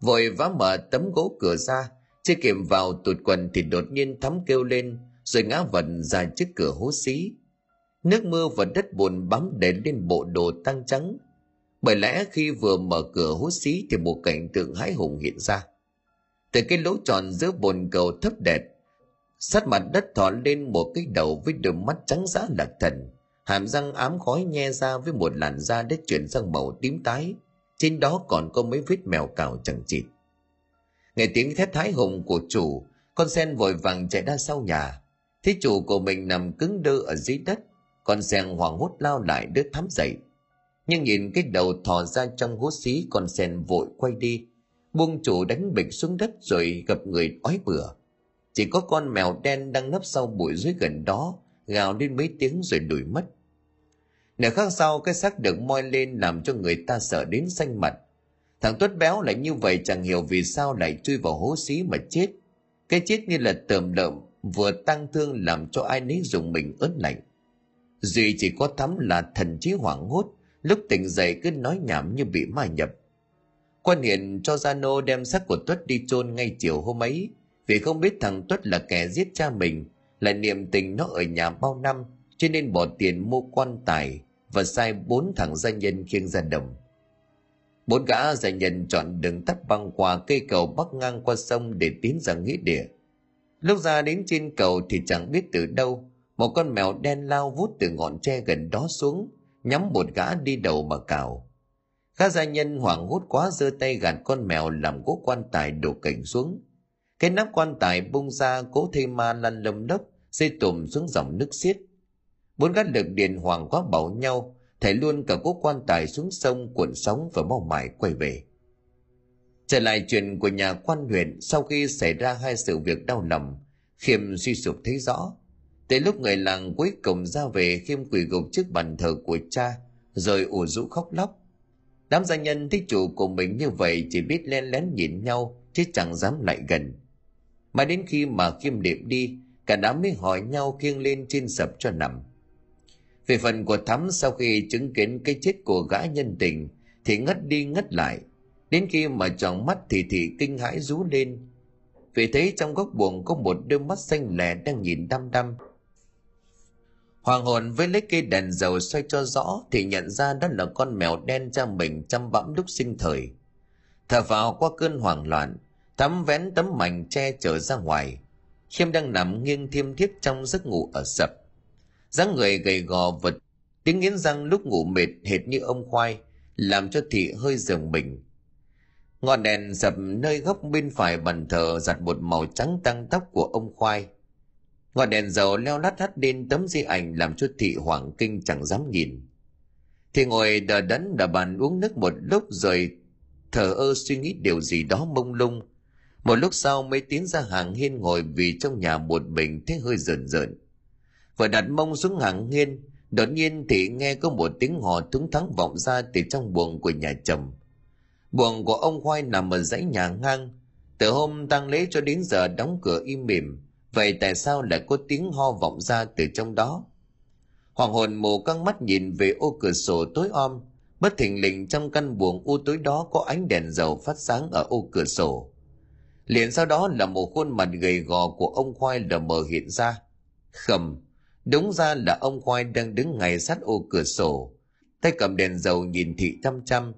Vội vã mở tấm gỗ cửa ra, chưa kịp vào tụt quần thì đột nhiên thắm kêu lên, rồi ngã vật ra trước cửa hố xí nước mưa và đất bùn bám đến lên bộ đồ tăng trắng. Bởi lẽ khi vừa mở cửa hút xí thì một cảnh tượng hãi hùng hiện ra. Từ cái lỗ tròn giữa bồn cầu thấp đẹp, sát mặt đất thò lên một cái đầu với đôi mắt trắng dã lạc thần. Hàm răng ám khói nhe ra với một làn da đã chuyển sang màu tím tái. Trên đó còn có mấy vết mèo cào chẳng chịt. Nghe tiếng thét thái hùng của chủ, con sen vội vàng chạy ra sau nhà. Thấy chủ của mình nằm cứng đơ ở dưới đất con sen hoảng hốt lao lại đứa thắm dậy. Nhưng nhìn cái đầu thò ra trong hố xí, con sen vội quay đi. Buông chủ đánh bịch xuống đất rồi gặp người ói bừa. Chỉ có con mèo đen đang nấp sau bụi dưới gần đó, gào lên mấy tiếng rồi đuổi mất. Nửa khác sau, cái xác được moi lên làm cho người ta sợ đến xanh mặt. Thằng tuất béo lại như vậy, chẳng hiểu vì sao lại chui vào hố xí mà chết. Cái chết như là tờm lợm, vừa tăng thương làm cho ai nấy dùng mình ớn lạnh duy chỉ có thắm là thần trí hoảng hốt, lúc tỉnh dậy cứ nói nhảm như bị ma nhập. Quan hiền cho gia nô đem xác của tuất đi chôn ngay chiều hôm ấy, vì không biết thằng tuất là kẻ giết cha mình, là niềm tình nó ở nhà bao năm, cho nên bỏ tiền mua quan tài và sai bốn thằng gia nhân khiêng ra đồng. Bốn gã gia nhân chọn đường tắt băng qua cây cầu bắc ngang qua sông để tiến ra nghĩa địa. Lúc ra đến trên cầu thì chẳng biết từ đâu một con mèo đen lao vút từ ngọn tre gần đó xuống, nhắm một gã đi đầu mà cào. Gã gia nhân hoảng hốt quá giơ tay gạt con mèo làm gỗ quan tài đổ cảnh xuống. Cái nắp quan tài bung ra, cố thây ma lăn lầm đốc xây tùm xuống dòng nước xiết. Bốn gã lực điện hoàng quá bảo nhau, thảy luôn cả cố quan tài xuống sông, cuộn sóng và mau mải quay về. Trở lại chuyện của nhà quan huyện, sau khi xảy ra hai sự việc đau lòng, khiêm suy sụp thấy rõ tới lúc người làng cuối cùng ra về khiêm quỳ gục trước bàn thờ của cha, rồi ủ rũ khóc lóc. Đám gia nhân thích chủ của mình như vậy chỉ biết len lén nhìn nhau, chứ chẳng dám lại gần. Mà đến khi mà khiêm điệp đi, cả đám mới hỏi nhau khiêng lên trên sập cho nằm. Về phần của thắm sau khi chứng kiến cái chết của gã nhân tình, thì ngất đi ngất lại. Đến khi mà tròn mắt thì thì kinh hãi rú lên. Vì thấy trong góc buồng có một đôi mắt xanh lẻ đang nhìn đăm đăm hoàng hồn với lấy cây đèn dầu xoay cho rõ thì nhận ra đó là con mèo đen cha mình chăm bẵm lúc sinh thời. Thở vào qua cơn hoảng loạn thắm vén tấm mảnh che trở ra ngoài. Khiêm đang nằm nghiêng thiêm thiếp trong giấc ngủ ở sập. Dáng người gầy gò vật, tiếng nghiến răng lúc ngủ mệt hệt như ông khoai, làm cho thị hơi giường mình. Ngọn đèn dập nơi góc bên phải bàn thờ giặt một màu trắng tăng tóc của ông khoai ngọn đèn dầu leo lắt hắt lên tấm di ảnh làm cho thị hoảng kinh chẳng dám nhìn. Thì ngồi đờ đẫn đờ bàn uống nước một lúc rồi thở ơ suy nghĩ điều gì đó mông lung. Một lúc sau mới tiến ra hàng hiên ngồi vì trong nhà một mình thấy hơi rợn rợn. Vừa đặt mông xuống hàng hiên, đột nhiên thì nghe có một tiếng hò thúng thắng vọng ra từ trong buồng của nhà chồng. Buồng của ông khoai nằm ở dãy nhà ngang. Từ hôm tang lễ cho đến giờ đóng cửa im mỉm vậy tại sao lại có tiếng ho vọng ra từ trong đó? Hoàng hồn mù căng mắt nhìn về ô cửa sổ tối om. Bất thình lình trong căn buồng u tối đó có ánh đèn dầu phát sáng ở ô cửa sổ. Liền sau đó là một khuôn mặt gầy gò của ông khoai lờ mờ hiện ra. Khầm, đúng ra là ông khoai đang đứng ngay sát ô cửa sổ. Tay cầm đèn dầu nhìn thị chăm chăm.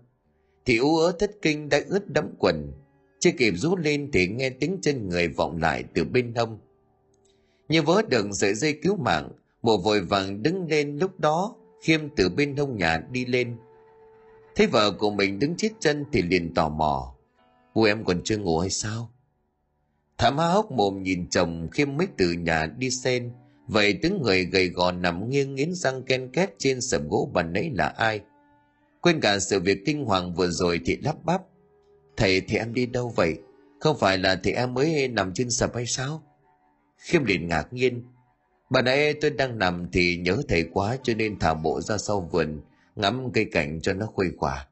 Thị ú ớ thất kinh đã ướt đẫm quần. Chưa kịp rú lên thì nghe tiếng chân người vọng lại từ bên hông như vớ được sợi dây cứu mạng mụ vội vàng đứng lên lúc đó, khiêm từ bên hông nhà đi lên. Thấy vợ của mình đứng chết chân thì liền tò mò, cô em còn chưa ngủ hay sao? Thảm há hốc mồm nhìn chồng khiêm mới từ nhà đi sen vậy tiếng người gầy gò nằm nghiêng nghiến răng ken két trên sầm gỗ bàn nấy là ai? Quên cả sự việc kinh hoàng vừa rồi thì lắp bắp. Thầy, thì em đi đâu vậy? Không phải là thì em mới nằm trên sập hay sao? Khiêm liền ngạc nhiên. Bà nãy tôi đang nằm thì nhớ thầy quá cho nên thả bộ ra sau vườn, ngắm cây cảnh cho nó khuây khỏa.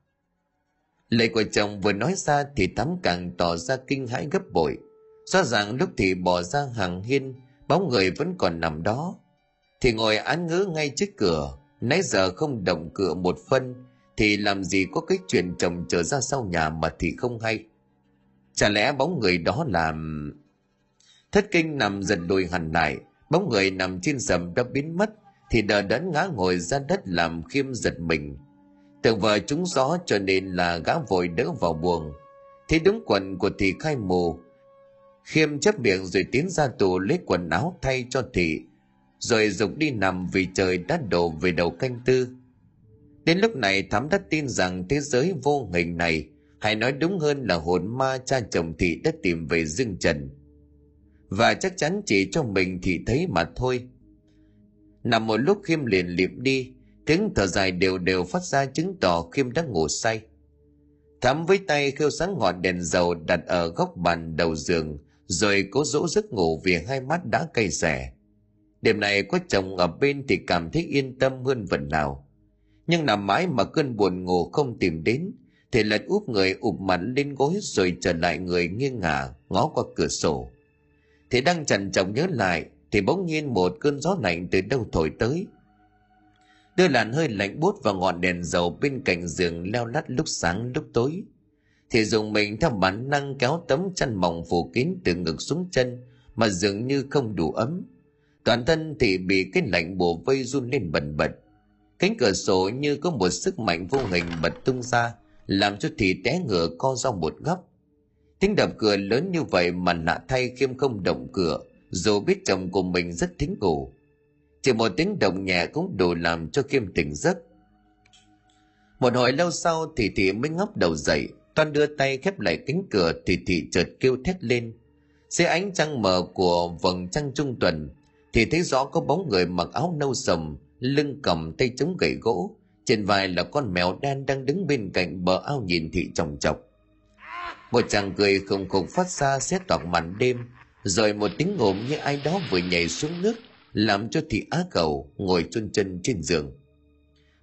Lời của chồng vừa nói ra thì tắm càng tỏ ra kinh hãi gấp bội. Rõ ràng lúc thì bỏ ra hàng hiên, bóng người vẫn còn nằm đó. Thì ngồi án ngữ ngay trước cửa, nãy giờ không động cửa một phân, thì làm gì có cái chuyện chồng trở ra sau nhà mà thì không hay. Chả lẽ bóng người đó làm thất kinh nằm giật đùi hẳn lại, bóng người nằm trên sầm đã biến mất, thì đờ đẫn ngã ngồi ra đất làm khiêm giật mình. Tưởng vợ trúng gió cho nên là gã vội đỡ vào buồng. Thấy đúng quần của thị khai mù, khiêm chấp miệng rồi tiến ra tù lấy quần áo thay cho thị, rồi dục đi nằm vì trời đã đổ về đầu canh tư. Đến lúc này thắm đã tin rằng thế giới vô hình này, hay nói đúng hơn là hồn ma cha chồng thị đã tìm về dương trần và chắc chắn chỉ cho mình thì thấy mà thôi. Nằm một lúc khiêm liền liệm đi, tiếng thở dài đều đều phát ra chứng tỏ khiêm đã ngủ say. Thắm với tay khêu sáng ngọn đèn dầu đặt ở góc bàn đầu giường, rồi cố dỗ giấc ngủ vì hai mắt đã cay rẻ đêm này có chồng ở bên thì cảm thấy yên tâm hơn phần nào. Nhưng nằm mãi mà cơn buồn ngủ không tìm đến, thì lật úp người ụp mặt lên gối rồi trở lại người nghiêng ngả, ngó qua cửa sổ thì đang trần trọng nhớ lại, thì bỗng nhiên một cơn gió lạnh từ đâu thổi tới. Đưa làn hơi lạnh bút vào ngọn đèn dầu bên cạnh giường leo lắt lúc sáng, lúc tối. Thì dùng mình theo bản năng kéo tấm chăn mỏng phủ kín từ ngực xuống chân, mà dường như không đủ ấm. Toàn thân thì bị cái lạnh bổ vây run lên bần bật. Cánh cửa sổ như có một sức mạnh vô hình bật tung ra, làm cho thị té ngựa co ra một góc tiếng đập cửa lớn như vậy mà lạ thay khiêm không động cửa, dù biết chồng của mình rất thính ngủ chỉ một tiếng động nhẹ cũng đủ làm cho khiêm tỉnh giấc. Một hồi lâu sau, thì thị mới ngóc đầu dậy, toan đưa tay khép lại cánh cửa thì thị chợt kêu thét lên. Dưới ánh trăng mờ của vầng trăng trung tuần thì thấy rõ có bóng người mặc áo nâu sầm, lưng cầm tay chống gậy gỗ, trên vai là con mèo đen đang đứng bên cạnh bờ ao nhìn thị chồng chọc một chàng cười khùng khục phát ra xét toạc màn đêm, rồi một tiếng ngồm như ai đó vừa nhảy xuống nước, làm cho thị á cầu ngồi chôn chân trên giường.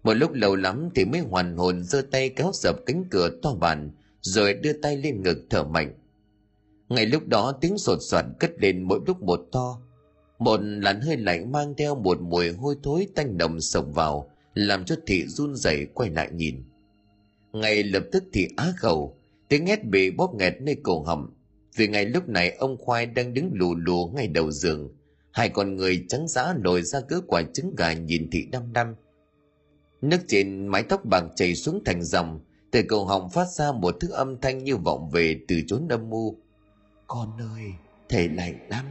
Một lúc lâu lắm thì mới hoàn hồn giơ tay kéo sập cánh cửa to bàn, rồi đưa tay lên ngực thở mạnh. Ngay lúc đó tiếng sột soạt cất lên mỗi lúc một to. Một làn hơi lạnh mang theo một mùi hôi thối tanh nồng sộc vào, làm cho thị run rẩy quay lại nhìn. Ngay lập tức thị á khẩu tiếng hét bị bóp nghẹt nơi cổ họng. Vì ngay lúc này, ông khoai đang đứng lù lù ngay đầu giường. Hai con người trắng giã lồi ra cứ quả trứng gà nhìn thị đăm đăm. Nước trên mái tóc bạc chảy xuống thành dòng, từ cầu họng phát ra một thứ âm thanh như vọng về từ chốn âm mưu con ơi, thầy lạnh lắm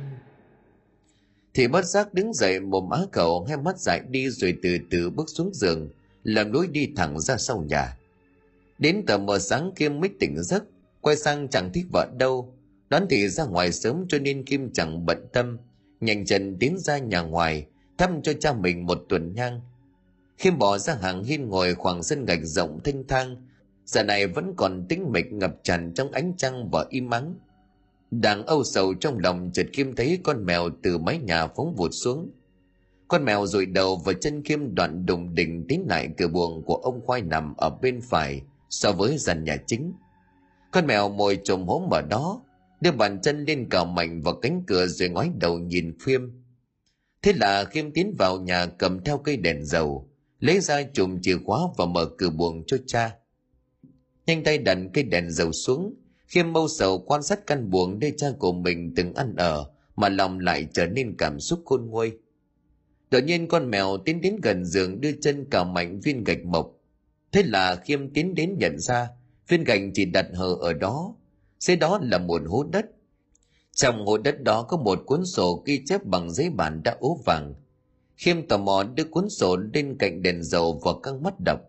thì bất giác đứng dậy mồm á cầu hai mắt dại đi rồi từ từ bước xuống giường làm lối đi thẳng ra sau nhà đến tờ mờ sáng kim mới tỉnh giấc, quay sang chẳng thích vợ đâu. Đoán thì ra ngoài sớm cho nên kim chẳng bận tâm. Nhanh chân tiến ra nhà ngoài, thăm cho cha mình một tuần nhang. Kim bỏ ra hàng hiên ngồi khoảng sân gạch rộng thanh thang, giờ này vẫn còn tĩnh mịch ngập tràn trong ánh trăng và im mắng. đang âu sầu trong lòng, chợt kim thấy con mèo từ mái nhà phóng vụt xuống. Con mèo rụi đầu và chân kim đoạn đùng đỉnh tiến lại cửa buồng của ông khoai nằm ở bên phải so với dàn nhà chính. Con mèo mồi trồm hốm ở đó, đưa bàn chân lên cào mạnh vào cánh cửa rồi ngoái đầu nhìn khiêm. Thế là khiêm tiến vào nhà cầm theo cây đèn dầu, lấy ra chùm chìa khóa và mở cửa buồng cho cha. Nhanh tay đặt cây đèn dầu xuống, khiêm mâu sầu quan sát căn buồng nơi cha của mình từng ăn ở, mà lòng lại trở nên cảm xúc khôn nguôi. Đột nhiên con mèo tiến đến gần giường đưa chân cào mạnh viên gạch mộc thế là khiêm tiến đến nhận ra, viên gạch chỉ đặt hờ ở đó. Dưới đó là một hố đất. Trong hố đất đó có một cuốn sổ ghi chép bằng giấy bản đã ố vàng. Khiêm tò mò đưa cuốn sổ lên cạnh đèn dầu và căng mắt đọc.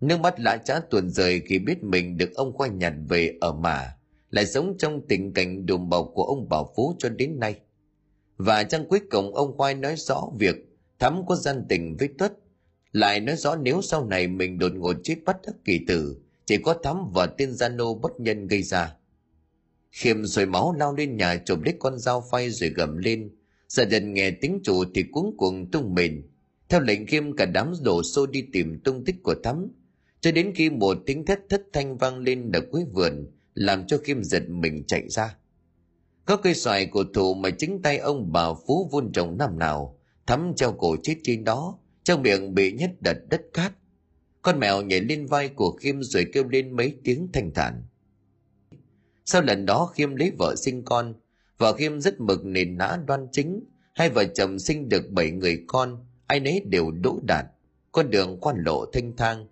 Nước mắt lã trá tuồn rời khi biết mình được ông khoai nhặt về ở mà lại sống trong tình cảnh đùm bọc của ông bảo phú cho đến nay. Và trang cuối cùng ông khoai nói rõ việc thắm có gian tình với tuất lại nói rõ nếu sau này mình đột ngột chết bắt các kỳ tử, chỉ có thắm và tên gia nô bất nhân gây ra. Khiêm rồi máu lao lên nhà chụp lấy con dao phay rồi gầm lên. Gia đình nghe tiếng chủ thì cuống cuồng tung mình theo lệnh khiêm, cả đám đổ xô đi tìm tung tích của thắm. Cho đến khi một tiếng thét thất thanh vang lên ở cuối vườn, làm cho khiêm giật mình chạy ra. Có cây xoài của thủ mà chính tay ông bà phú vun trồng năm nào, thắm treo cổ chết trên đó trong miệng bị nhét đật đất cát, con mèo nhảy lên vai của khiêm rồi kêu lên mấy tiếng thanh thản. Sau lần đó khiêm lấy vợ sinh con, vợ khiêm rất mực nền nã đoan chính, hai vợ chồng sinh được bảy người con, ai nấy đều đỗ đạt, con đường quan lộ thanh thang.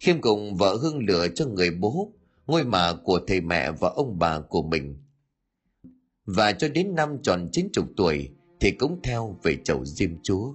Khiêm cùng vợ hương lửa cho người bố, ngôi mà của thầy mẹ và ông bà của mình. Và cho đến năm tròn chín chục tuổi thì cũng theo về chầu diêm chúa.